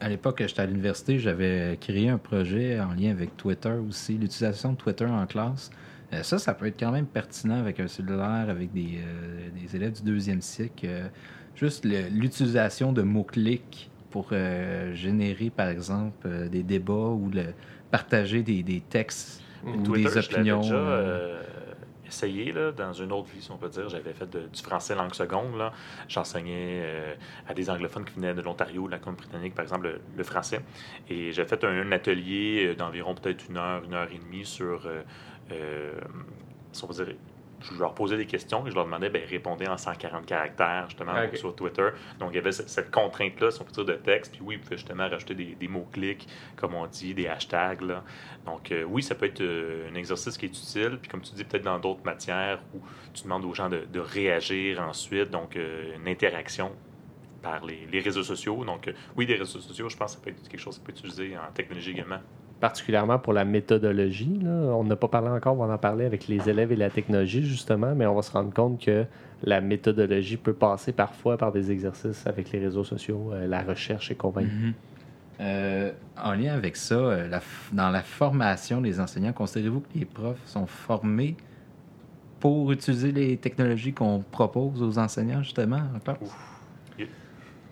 à l'époque, j'étais à l'université, j'avais créé un projet en lien avec Twitter aussi, l'utilisation de Twitter en classe. Euh, ça, ça peut être quand même pertinent avec un cellulaire, avec des, euh, des élèves du deuxième cycle. Euh, juste l'utilisation de mots-clics pour euh, générer, par exemple, des débats ou le, partager des, des textes ou Twitter, des je opinions. déjà euh, euh, essayé là, dans une autre vie, si on peut dire. J'avais fait de- du français langue seconde. là. J'enseignais euh, à des anglophones qui venaient de l'Ontario, de la Colombie-Britannique, par exemple, le, le français. Et j'ai fait un, un atelier d'environ peut-être une heure, une heure et demie sur, euh, si on peut dire, je leur posais des questions et je leur demandais, ben, répondez en 140 caractères, justement, sur Twitter. Donc, il y avait cette, contrainte-là, si on peut dire, de texte. Puis oui, ils pouvaient justement rajouter des, des mots-clics, comme on dit, des hashtags. Là. Donc, euh, oui, ça peut être euh, un exercice qui est utile. Puis, comme tu dis, peut-être dans d'autres matières où tu demandes aux gens de, de réagir ensuite. Donc, euh, une interaction par les, les réseaux sociaux. Donc, euh, oui, des réseaux sociaux, je pense que ça peut être quelque chose qui peut être utilisé en technologie également. Particulièrement pour la méthodologie. là. On n'a pas parlé encore, on va en parler avec les élèves et la technologie, justement, mais on va se rendre compte que la méthodologie peut passer parfois par des exercices avec les réseaux sociaux. Euh, la recherche est convaincue. Mhm. Euh, en lien avec ça, euh, la f- dans la formation des enseignants, considérez-vous que les profs sont formés pour utiliser les technologies qu'on propose aux enseignants, justement, en classe?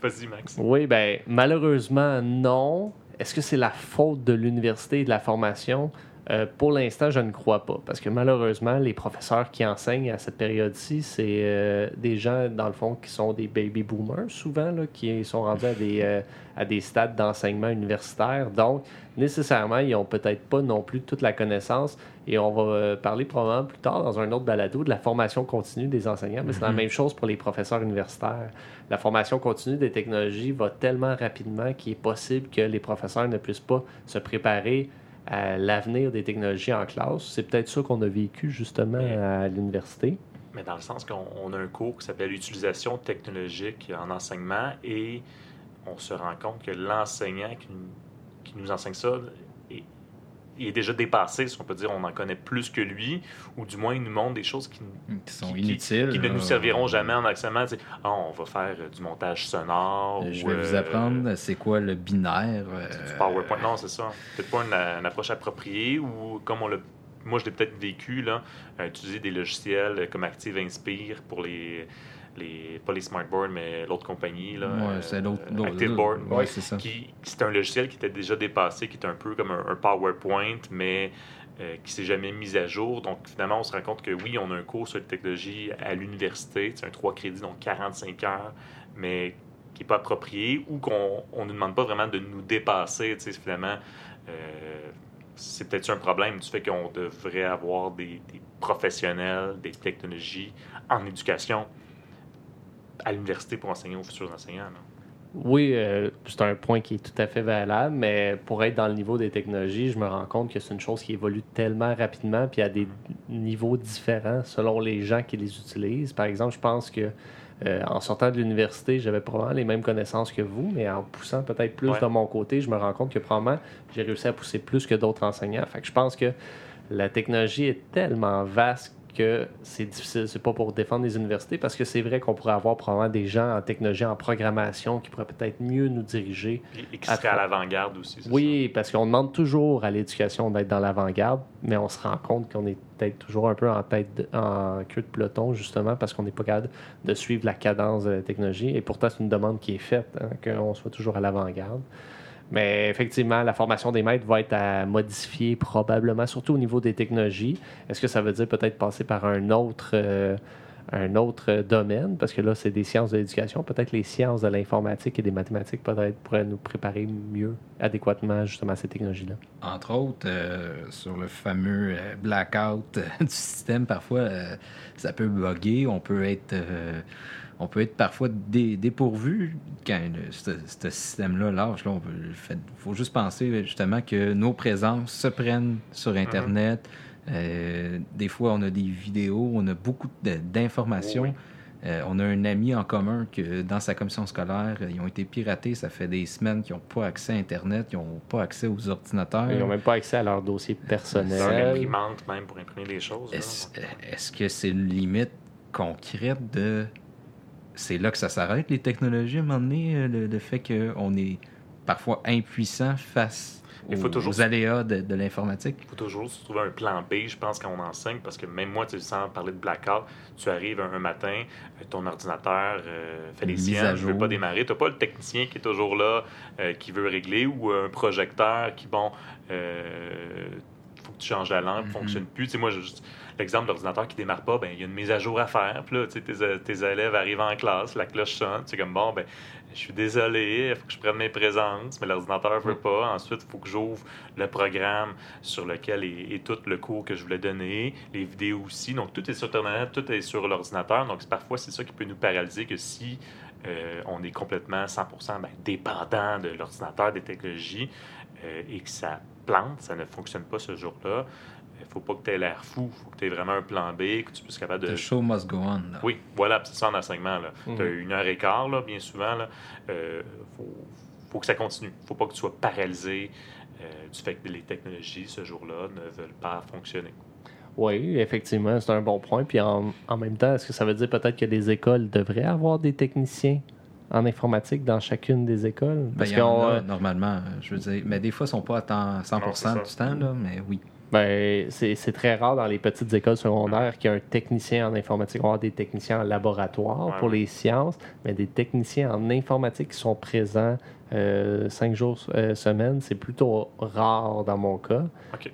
Vas-y, Max. Oui, ben malheureusement, non. Est-ce que c'est la faute de l'université et de la formation? Euh, pour l'instant, je ne crois pas. Parce que malheureusement, les professeurs qui enseignent à cette période-ci, c'est euh, des gens, dans le fond, qui sont des baby boomers, souvent, là, qui sont rendus à des, euh, à des stades d'enseignement universitaire. Donc, nécessairement, ils n'ont peut-être pas non plus toute la connaissance. Et on va parler probablement plus tard dans un autre balado de la formation continue des enseignants. Mais c'est la Mhm. même chose pour les professeurs universitaires la formation continue des technologies va tellement rapidement qu'il est possible que les professeurs ne puissent pas se préparer à l'avenir des technologies en classe. C'est peut-être ça qu'on a vécu justement à l'université. mais dans le sens qu'on on a un cours qui s'appelle Utilisation technologique en enseignement et on se rend compte que l'enseignant qui, nous- qui nous enseigne ça, est- il est déjà dépassé, si on peut dire, on en connaît plus que lui, ou du moins il nous montre des choses qui, Qui sont qui- inutiles. qui ne nous serviront jamais en enseignement. Tu sais, Ah, on va faire euh, du montage sonore. Je ou, vais vous euh, apprendre c'est quoi le binaire. euh, du PowerPoint. Non, c'est ça. Peut-être pas une, une approche appropriée ou comme on l'a. Moi, je l'ai peut-être vécu, là, à utiliser des logiciels comme Active Inspire pour les. Les pas les smartboards, mais l'autre compagnie. Là, Ouais, euh, c'est l'autre. ActiveBoard. Ouais, c'est ça. Qui, c'est un logiciel qui était déjà dépassé, qui est un peu comme un, un PowerPoint, mais euh, qui s'est jamais mis à jour. Donc, finalement, on se rend compte que oui, on a un cours sur la technologie à l'université. C'est un 3 crédits, donc 45 heures, mais qui n'est pas approprié ou qu'on ne nous demande pas vraiment de nous dépasser. Finalement, euh, c'est peut-être un problème du fait qu'on devrait avoir des, des professionnels, des technologies en éducation à l'université pour enseigner aux futurs enseignants. là. Oui, euh, c'est un point qui est tout à fait valable, mais pour être dans le niveau des technologies, je me rends compte que c'est une chose qui évolue tellement rapidement, puis à des niveaux différents selon les gens qui les utilisent. Par exemple, je pense que euh, en sortant de l'université, j'avais probablement les mêmes connaissances que vous, mais en poussant peut-être plus Ouais. de mon côté, je me rends compte que probablement j'ai réussi à pousser plus que d'autres enseignants. Fait que je pense que la technologie est tellement vaste que c'est difficile. C'est pas pour défendre les universités parce que c'est vrai qu'on pourrait avoir probablement des gens en technologie, en programmation qui pourraient peut-être mieux nous diriger. Et, qui serait à l'avant-garde aussi. Oui, parce qu'on demande toujours à l'éducation d'être dans l'avant-garde, mais on se rend compte qu'on est peut-être toujours un peu en tête, de- en queue de peloton, justement, parce qu'on n'est pas capable de suivre la cadence de la technologie. Et pourtant, c'est une demande qui est faite, hein, qu'on soit toujours à l'avant-garde. Mais effectivement, la formation des maîtres va être à modifier probablement, surtout au niveau des technologies. Est-ce que ça veut dire peut-être passer par un autre, euh, un autre domaine? Parce que là, c'est des sciences de l'éducation. Peut-être les sciences de l'informatique et des mathématiques peut-être pourraient nous préparer mieux, adéquatement, justement, à ces technologies-là. Entre autres, euh, sur le fameux euh, blackout euh, du système, parfois, euh, ça peut bugger. On peut être, euh, on peut être parfois dé- dépourvu quand ce système-là lâche. Il faut juste penser justement que nos présences se prennent sur Internet. Euh, des fois, on a des vidéos, on a beaucoup d'informations. Oui. Euh, on a un ami en commun que dans sa commission scolaire, euh, ils ont été piratés. Ça fait des semaines qu'ils n'ont pas accès à Internet, ils n'ont pas accès aux ordinateurs. Ils n'ont même pas accès à leur dossier Leur personnel. imprimante même pour imprimer des choses. Est-ce que c'est une limite concrète de. C'est là que ça s'arrête, les technologies, à un moment donné, le, le fait qu'on est parfois impuissant face Il faut aux, toujours- aux aléas de, de l'informatique? Il faut toujours se trouver un plan B, je pense, quand on enseigne, parce que même moi, tu sais, sans parler de blackout, tu arrives un, un matin, euh, ton ordinateur euh, fait les Mise siennes, ne veut pas démarrer. Tu n'as pas le technicien qui est toujours là, euh, qui veut régler, ou un projecteur qui, bon, euh, faut que tu changes la lampe, ne Mhm. fonctionne plus. Tu sais, moi, l'exemple d'ordinateur qui démarre pas, ben il y a une mise à jour à faire. Puis là, tu sais, tes, tes élèves arrivent en classe, la cloche sonne, c'est comme bon, ben je suis désolé, il faut que je prenne mes présences, mais l'ordinateur veut pas. Ensuite, il faut que j'ouvre le programme sur lequel est, est tout le cours que je voulais donner, les vidéos aussi. Donc, tout est sur Internet, tout est sur l'ordinateur. Donc, parfois, c'est ça qui peut nous paralyser que si euh, on est complètement 100% ben, dépendant de l'ordinateur, des technologies, euh, et que ça plante, ça ne fonctionne pas ce jour-là, il faut pas que tu aies l'air fou. Il faut que tu aies vraiment un plan B, que tu puisses être capable de... The show must go on. là. Oui, voilà, c'est ça en enseignement. Mhm. Tu as une heure et quart, là, bien souvent. Il faut, faut que ça continue. faut pas que tu sois paralysé euh, du fait que les technologies, ce jour-là, ne veulent pas fonctionner. Oui, effectivement, c'est un bon point. Puis en, en même temps, est-ce que ça veut dire peut-être que les écoles devraient avoir des techniciens en informatique dans chacune des écoles? Ben, Parce il y en a, euh, normalement, je veux dire. Mais des fois, ils sont pas à temps 100% Non, c'est du temps, là, mais oui. Ben, c'est très rare dans les petites écoles secondaires qu'il y ait un technicien en informatique. On va avoir des techniciens en laboratoire Ouais, pour les sciences, mais des techniciens en informatique qui sont présents euh, cinq jours euh, semaine, c'est plutôt rare dans mon cas.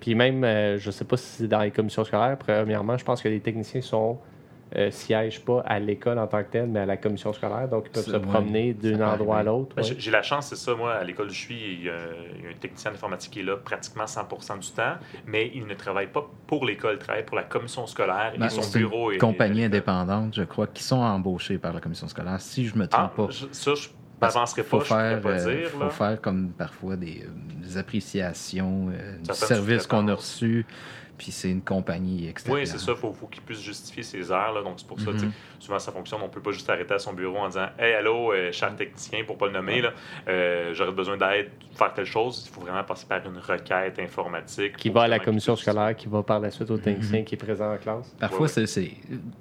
Puis même, euh, je sais pas si c'est dans les commissions scolaires, premièrement, je pense que les techniciens sont euh, siègent pas à l'école en tant que telle, mais à la commission scolaire, donc ils peuvent se promener d'un endroit à l'autre. Ben, ouais. j'ai- la chance, c'est ça, moi, à l'école où je suis, il y, a, il y a un technicien d'informatique qui est là pratiquement 100% du temps, mais il ne travaille pas pour l'école, il travaille pour la commission scolaire Ben, et son bureau. une est- compagnie est- indépendante, je crois, qui sont embauchés par la commission scolaire, si je me Ah, trompe pas. je- ça, je Parce m'avancerai faut pas, je faire, pas euh, dire. faut là. faire comme parfois des, euh, des appréciations euh, du service qu'on a reçu, puis c'est une compagnie extérieure. Oui, c'est ça. Il faut, faut qu'il puisse justifier ses heures. là. donc, c'est pour ça, sais, souvent, ça fonctionne. On peut pas juste arrêter à son bureau en disant Hey, allô, euh, cher technicien, pour pas le nommer, là, euh, j'aurais besoin d'aide pour faire telle chose. Il faut vraiment passer par une requête informatique. Qui va à la commission scolaire, qui va par la suite au technicien qui est présent en classe. Parfois, Ouais, ouais. c'est- c'est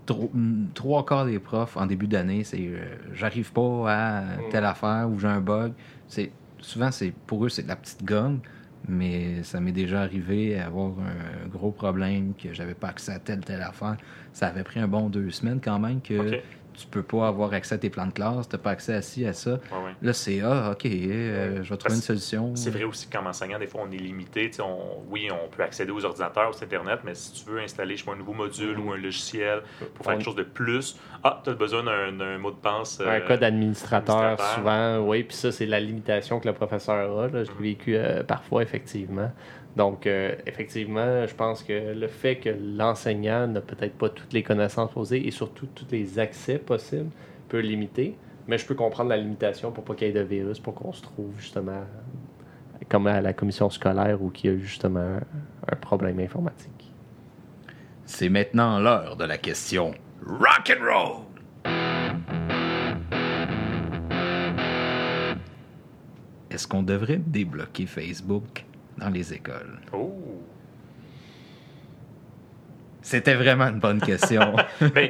tro- mm, trois quarts des profs en début d'année, c'est euh, j'arrive pas à telle affaire ou j'ai un bug. C'est souvent c'est pour eux c'est de la petite gomme, mais ça m'est déjà arrivé avoir un gros problème que j'avais pas accès à telle telle affaire. Ça avait pris un bon deux semaines quand même que. Tu peux pas avoir accès à tes plans de classe, t'as pas accès à ci à ça. Ouais, ouais. Là c'est ah ok, euh, je vais trouver une solution. C'est vrai aussi que comme enseignant, des fois, on est limité. Tu On, oui, on peut accéder aux ordinateurs, au Internet, mais si tu veux installer je sais pas, un nouveau module ou un logiciel pour faire On- quelque chose de plus, ah, tu as besoin d'un mot de passe. Un euh, code administrateur, administrateur. souvent, oui, puis ça, c'est la limitation que le professeur a. là. Je l'ai vécu euh, parfois, effectivement. Donc, euh, effectivement, je pense que le fait que l'enseignant n'a peut-être pas toutes les connaissances posées et surtout tous les accès possibles peut limiter. Mais je peux comprendre la limitation pour pas qu'il y ait de virus, pour qu'on se trouve justement comme à la commission scolaire ou qu'il y a justement un problème informatique. C'est maintenant l'heure de la question rock and roll. Est-ce qu'on devrait débloquer Facebook? Dans les écoles? Oh! C'était vraiment une bonne question. Ben,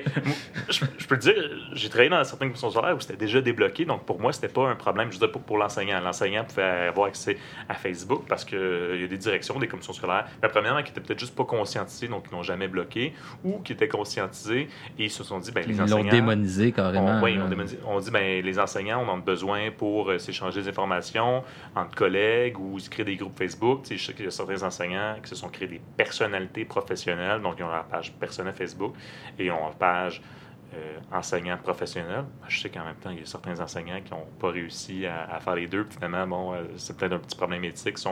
je, je peux te dire, j'ai travaillé dans certaines commissions scolaires où c'était déjà débloqué, donc pour moi, c'était pas un problème, je veux dire, pas pour l'enseignant. L'enseignant pouvait avoir accès à Facebook parce qu'il y a des directions, des commissions scolaires, mais premièrement, qui étaient peut-être juste pas conscientisés, donc qui n'ont jamais bloqué, ou qui étaient conscientisés et ils se sont dit, ben, les Ils enseignants. l'ont démonisé carrément. Oui, là. on, démonis- on dit ben, les enseignants, on en a besoin pour euh, s'échanger des informations entre collègues ou se créer des groupes Facebook. Tu sais, je sais qu'il y a certains enseignants qui se sont créés des personnalités professionnelles, donc ils ont page personnelle Facebook et ont leur page euh, enseignant professionnel. Je sais qu'en même temps, il y a certains enseignants qui n'ont pas réussi à, faire les deux. Finalement, bon, euh, c'est peut-être un petit problème éthique. Ils,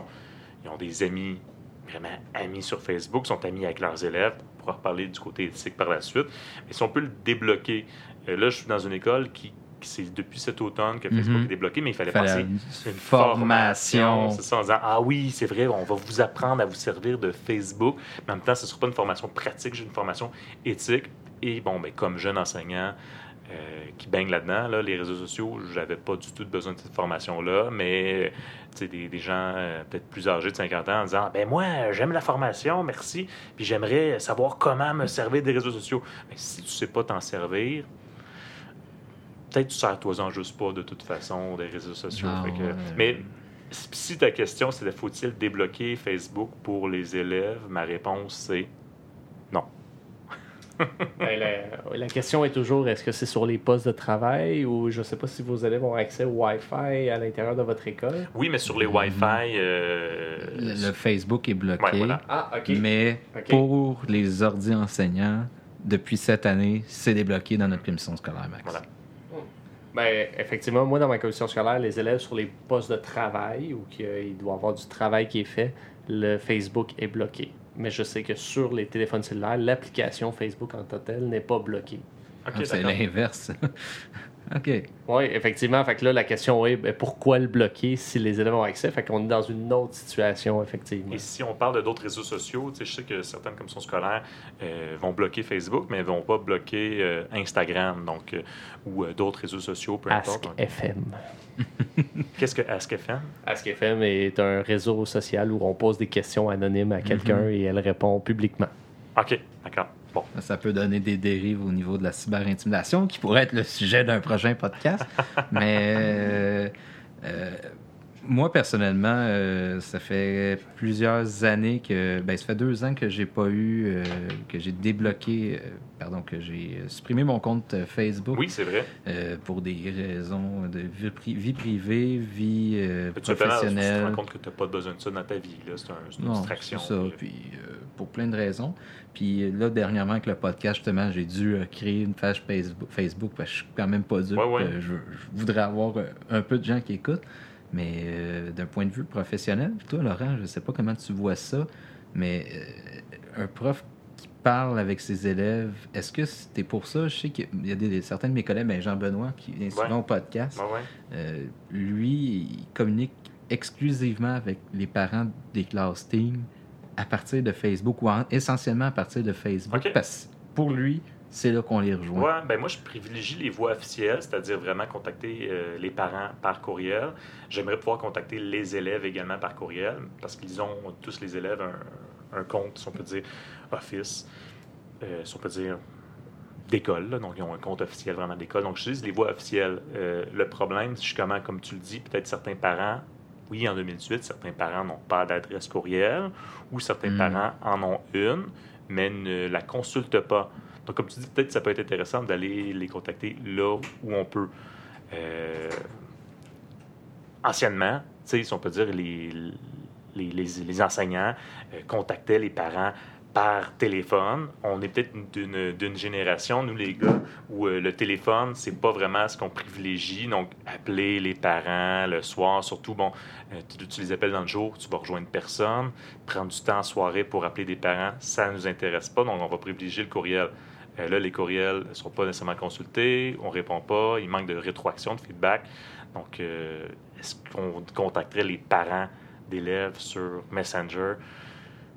ils ont des amis, vraiment amis sur Facebook, sont amis avec leurs élèves. On pourra reparler du côté éthique par la suite. Mais si on peut le débloquer, euh, là, je suis dans une école qui c'est depuis cet automne que Facebook Mhm. est débloqué, mais il fallait Fallait passer une une formation. C'est ça, en disant Ah oui, c'est vrai, on va vous apprendre à vous servir de Facebook. Mais en même temps, ce ne sera pas une formation pratique, j'ai une formation éthique. Et bon, ben, comme jeune enseignant euh, qui baigne là-dedans, là, les réseaux sociaux, j'avais pas du tout besoin de cette formation-là, mais des, des gens euh, peut-être plus âgés de 50 ans en disant Ben moi, j'aime la formation, merci, puis j'aimerais savoir comment me servir des réseaux sociaux. Mais si tu sais pas t'en servir, peut-être tu sers toi-en juste pas de toute façon des réseaux sociaux. Non, Fait que- ouais. Mais si ta question c'était faut-il débloquer Facebook pour les élèves, ma réponse c'est non. Ben, la, la question est toujours est-ce que c'est sur les postes de travail ou je ne sais pas si vos élèves ont accès au Wi-Fi à l'intérieur de votre école? Oui, mais sur les Wi-Fi, euh, Le, le Facebook est bloqué. Ouais, voilà. Ah, ok. Mais pour les ordi enseignants, depuis cette année, c'est débloqué dans notre commission scolaire, Max. Voilà. Ben, effectivement, moi, dans ma commission scolaire, les élèves sur les postes de travail ou qu'il doit y avoir du travail qui est fait, le Facebook est bloqué. Mais je sais que sur les téléphones cellulaires, l'application Facebook en total n'est pas bloquée. Ah, c'est l'inverse. OK. Oui, effectivement. Fait que là, la question est ben, pourquoi le bloquer si les élèves ont accès? Fait qu'on est dans une autre situation, effectivement. Et si on parle de d'autres réseaux sociaux, tu sais, je sais que certaines commissions scolaires euh, vont bloquer Facebook, mais ne vont pas bloquer euh, Instagram donc, euh, ou euh, d'autres réseaux sociaux, peu Ask importe. Donc, FM. Qu'est-ce que AskFM? Ask FM est un réseau social où on pose des questions anonymes à quelqu'un et elle répond publiquement. OK, d'accord. Bon. Ça peut donner des dérives au niveau de la cyberintimidation, qui pourrait être le sujet d'un prochain podcast. Mais euh, euh, moi, personnellement, euh, ça fait plusieurs années que. Ben, ça fait deux ans que j'ai pas eu. euh, que j'ai débloqué. euh, pardon, que j'ai supprimé mon compte Facebook Oui, c'est vrai. pour des raisons de vie, pri- vie privée, vie Mais tu te rends professionnelle. compte que tu n'as pas besoin de ça dans ta vie. C'est un- une Non, distraction. ça. là. Puis, pour plein de raisons. Puis là, dernièrement, avec le podcast, justement, j'ai dû créer une page Facebook, Facebook parce que je suis quand même pas dur. Ouais, ouais. je, je voudrais avoir un peu de gens qui écoutent. Mais euh, d'un point de vue professionnel, toi, Laurent, je sais pas comment tu vois ça, mais euh, un prof qui parle avec ses élèves, est-ce que c'était pour ça? Je sais qu'il y a des, certains de mes collègues, ben Jean-Benoît, qui vient souvent Ouais. au podcast, Ouais, ouais. euh, lui, il communique exclusivement avec les parents des classes team à partir de Facebook ou en- essentiellement à partir de Facebook Ok. parce que pour lui, c'est là qu'on les rejoint. Ben moi, je privilégie les voies officielles, c'est-à-dire vraiment contacter euh, les parents par courriel. J'aimerais pouvoir contacter les élèves également par courriel, parce qu'ils ont tous les élèves un, un compte, si on peut dire, Office, euh, si on peut dire, d'école. là. Donc, ils ont un compte officiel vraiment d'école. Donc, j'utilise les voies officielles. Euh, le problème, c'est justement, comme tu le dis, peut-être certains parents, oui, en 2018, certains parents n'ont pas d'adresse courriel, ou certains Mm. parents en ont une, mais ne la consultent pas. Donc, comme tu dis, peut-être que ça peut être intéressant d'aller les contacter là où on peut. Euh, anciennement, si on peut dire, les, les, les- enseignants euh, contactaient les parents par téléphone. On est peut-être d'une génération, nous les gars, où euh, le téléphone, c'est pas vraiment ce qu'on privilégie. Donc, appeler les parents le soir, surtout, bon, euh, tu, les appelles dans le jour, tu vas rejoindre personne. Prendre du temps en soirée pour appeler des parents, ça nous intéresse pas, donc on va privilégier le courriel. Euh, là, les courriels ne sont pas nécessairement consultés, on répond pas, il manque de rétroaction, de feedback. Donc, euh, est-ce qu'on contacterait les parents d'élèves sur Messenger?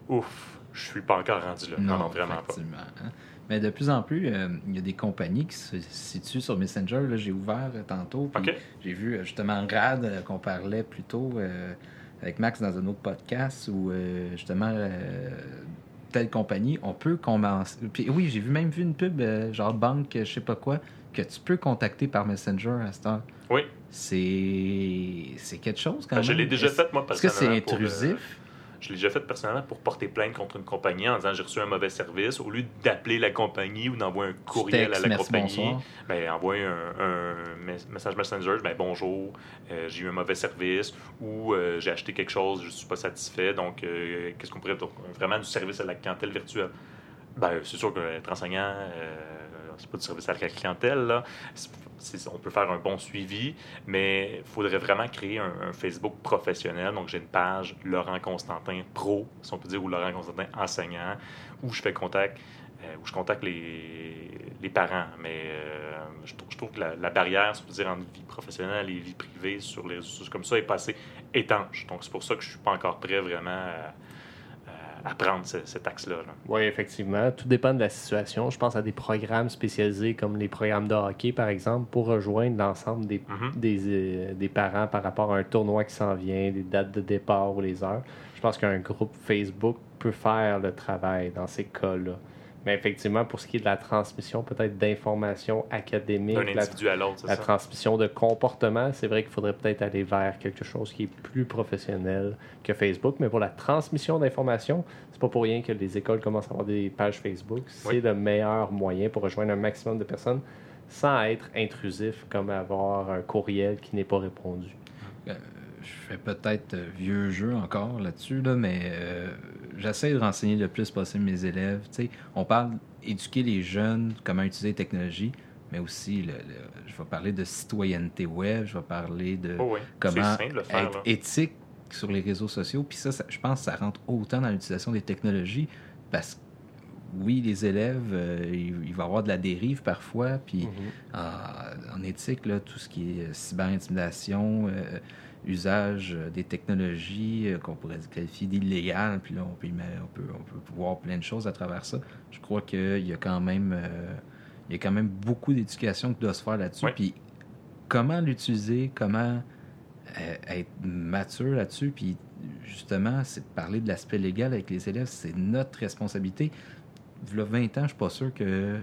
Ouf, je suis pas encore rendu là. Non, non, vraiment pas. effectivement, hein. Mais de plus en plus, euh, il y a des compagnies qui se situent sur Messenger. Là, j'ai ouvert euh, tantôt. J'ai vu justement Rad qu'on parlait plus tôt avec Max dans un autre podcast où justement telle compagnie, on peut commencer. Puis oui, j'ai vu même vu une pub euh, genre banque, je sais pas quoi, que tu peux contacter par Messenger à cette heure. Oui, C'est c'est quelque chose quand Ben, même. je l'ai déjà fait, moi, Est-ce que c'est intrusif? Je l'ai déjà fait personnellement pour porter plainte contre une compagnie en disant j'ai reçu un mauvais service. Au lieu d'appeler la compagnie ou d'envoyer un courriel à la merci, compagnie, ben, envoyer un, un mes- message Messenger, ben, bonjour, euh, j'ai eu un mauvais service ou euh, j'ai acheté quelque chose, je ne suis pas satisfait. Donc, euh, qu'est-ce qu'on pourrait. Donc, vraiment du service à la clientèle virtuelle? Ben, c'est sûr qu'être enseignant, c'est pas du service à la clientèle. Là. On peut faire un bon suivi, mais il faudrait vraiment créer un, Facebook professionnel. Donc, j'ai une page Laurent Constantin Pro, si on peut dire, ou Laurent Constantin enseignant, où je fais contact, euh, où je contacte les, les parents. Mais euh, je, trouve, que la, barrière, si on peut dire, entre vie professionnelle et vie privée sur les réseaux comme ça est pas assez étanche. Donc, c'est pour ça que je suis pas encore prêt vraiment à, à- prendre ce- cet axe-là. là. Oui, effectivement. Tout dépend de la situation. Je pense à des programmes spécialisés comme les programmes de hockey, par exemple, pour rejoindre l'ensemble des, Mhm. des, euh, des parents par rapport à un tournoi qui s'en vient, des dates de départ ou les heures. Je pense qu'un groupe Facebook peut faire le travail dans ces cas-là. Mais effectivement, pour ce qui est de la transmission peut-être d'informations académiques, D'un la, individu à l'autre, c'est la ça? transmission de comportement, c'est vrai qu'il faudrait peut-être aller vers quelque chose qui est plus professionnel que Facebook. Mais pour la transmission d'informations, c'est pas pour rien que les écoles commencent à avoir des pages Facebook. C'est Oui. le meilleur moyen pour rejoindre un maximum de personnes sans être intrusif, comme avoir un courriel qui n'est pas répondu. Euh, je fais peut-être vieux jeu encore là-dessus, là, mais euh, j'essaie de renseigner le plus possible mes élèves. Tu sais, on parle d'éduquer les jeunes, comment utiliser les technologies, mais aussi, le- le- je vais parler de citoyenneté web, je vais parler de Oh oui, comment de faire. être là. éthique sur les réseaux sociaux. Puis ça, ça- je pense que ça rentre autant dans l'utilisation des technologies parce que, oui, les élèves, euh, il, il va y avoir de la dérive parfois, puis en, en éthique, là, tout ce qui est euh, cyberintimidation, euh, usage euh, des technologies euh, qu'on pourrait qualifier d'illégal, puis là, on peut, on, peut, on peut voir plein de choses à travers ça. Je crois qu'il y a quand même, euh, il y a quand même beaucoup d'éducation qui doit se faire là-dessus. Oui. Puis comment l'utiliser, comment euh, être mature là-dessus, puis justement, c'est parler de l'aspect légal avec les élèves, c'est notre responsabilité. Il y a 20 ans, je suis pas sûr que euh,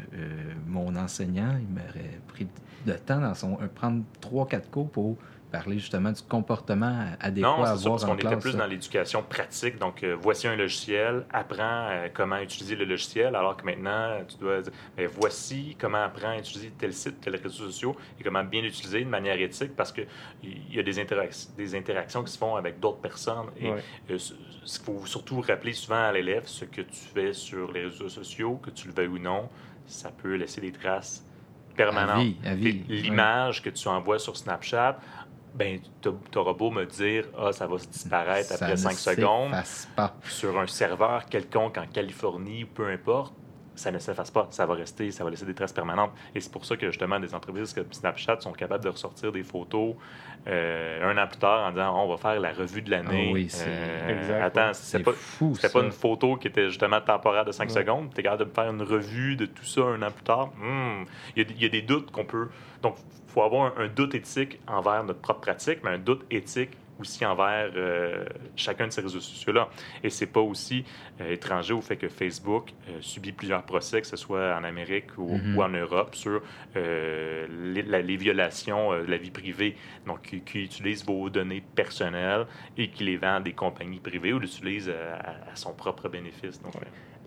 mon enseignant il m'aurait pris de temps dans son euh, prendre 3-4 cours pour parler justement du comportement adéquat Non, à avoir parce en qu'on était classe. plus là. dans l'éducation pratique. Donc, euh, voici un logiciel, apprends euh, comment utiliser le logiciel, alors que maintenant, tu dois dire, ben, voici comment apprendre à utiliser tel site, tel réseau sociaux, et comment bien l'utiliser de manière éthique, parce qu'il y a des, interac- des interactions qui se font avec d'autres personnes. Et Ouais. euh, ce qu'il faut surtout rappeler souvent à l'élève, ce que tu fais sur les réseaux sociaux, que tu le veuilles ou non, ça peut laisser des traces Puis L'image que tu envoies sur Snapchat, ben, t'auras beau me dire, ah, ça va se disparaître Ça après ne 5 secondes. pas. Sur un serveur quelconque en Californie peu importe, ça ne s'efface pas, ça va rester, ça va laisser des traces permanentes. Et c'est pour ça que justement des entreprises comme Snapchat sont capables de ressortir des photos euh, un an plus tard en disant on va faire la revue de l'année. Ah oui, c'est- Euh, attends, C'est pas, fou, pas une photo qui était justement temporaire de 5 Ouais. secondes. Tu es capable de me faire une revue de tout ça un an plus tard. Hmm. Il y, a il y a des doutes qu'on peut. Donc, il faut avoir un, un doute éthique envers notre propre pratique, mais un doute éthique aussi envers euh, chacun de ces réseaux sociaux-là. Et c'est pas aussi euh, étranger au fait que Facebook euh, subit plusieurs procès, que ce soit en Amérique ou, Mhm. ou en Europe, sur euh, les, la- les violations euh, de la vie privée, donc qui, qui utilisent vos données personnelles et qui les vend à des compagnies privées ou l'utilisent à, à son propre bénéfice. Donc,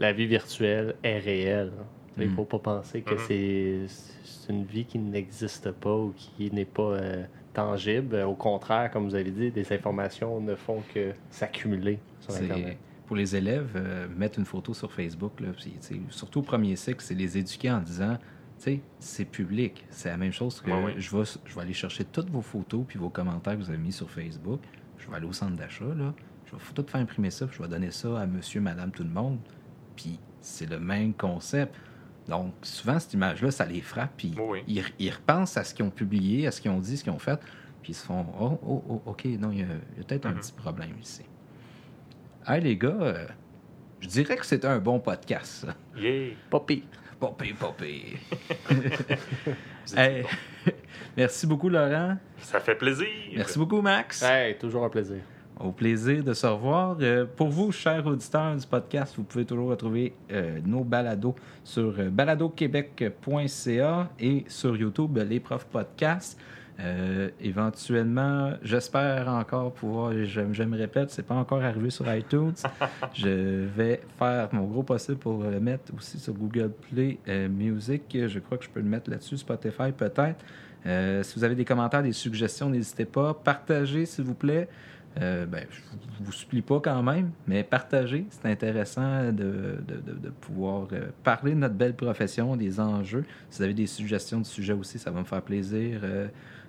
La vie virtuelle est réelle. hein. Il ne Mm. faut pas penser que Mhm. c'est c'est une vie qui n'existe pas ou qui n'est pas euh, tangible. Au contraire, comme vous avez dit, des informations ne font que s'accumuler sur Internet. Pour les élèves, euh, mettre une photo sur Facebook, là, surtout au premier cycle, c'est les éduquer en disant, tu sais, c'est public. C'est la même chose que Ouais, ouais. Je, vais, je vais aller chercher toutes vos photos puis vos commentaires que vous avez mis sur Facebook. Je vais aller au centre d'achat, là. Je vais tout faire imprimer ça, puis je vais donner ça à monsieur, madame, tout le monde. Puis c'est le même concept. Donc, souvent, cette image-là, ça les frappe, puis Oui, ils, ils repensent à ce qu'ils ont publié, à ce qu'ils ont dit, ce qu'ils ont fait, puis ils se font Oh, oh, oh, OK, non, il y a, peut-être un Mhm. petit problème ici. Hey, les gars, euh, je dirais que c'était un bon podcast, ça. yeah! Pas pire. Pas pire, pas pire. Vous êtes Hey, bon. merci beaucoup, Laurent. Ça fait plaisir! Merci beaucoup, Max. Hey, toujours un plaisir. Au plaisir de se revoir. Euh, pour vous, chers auditeurs du podcast, vous pouvez toujours retrouver euh, nos balados sur euh, baladoquebec.ca et sur YouTube, les profs podcasts. Euh, éventuellement, j'espère encore pouvoir, je, je me répète, c'est pas encore arrivé sur iTunes. je vais faire mon gros possible pour le mettre aussi sur Google Play euh, Music. Je crois que je peux le mettre là-dessus, Spotify peut-être. Euh, si vous avez des commentaires, des suggestions, n'hésitez pas. Partagez, s'il vous plaît. Euh, ben, je vous- vous supplie pas quand même, mais partagez. C'est intéressant de, de- de- de pouvoir euh, parler de notre belle profession, des enjeux. Si vous avez des suggestions de sujets aussi, ça va me faire plaisir euh,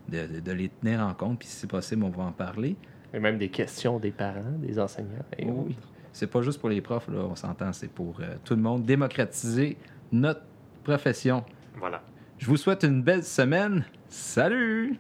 de les tenir en compte. Puis si c'est possible, on va en parler. Et même des questions des parents, des enseignants. et Oui. autres. C'est pas juste pour les profs, là, on s'entend, c'est pour euh, tout le monde. Démocratiser notre profession. Voilà. Je vous souhaite une belle semaine. Salut!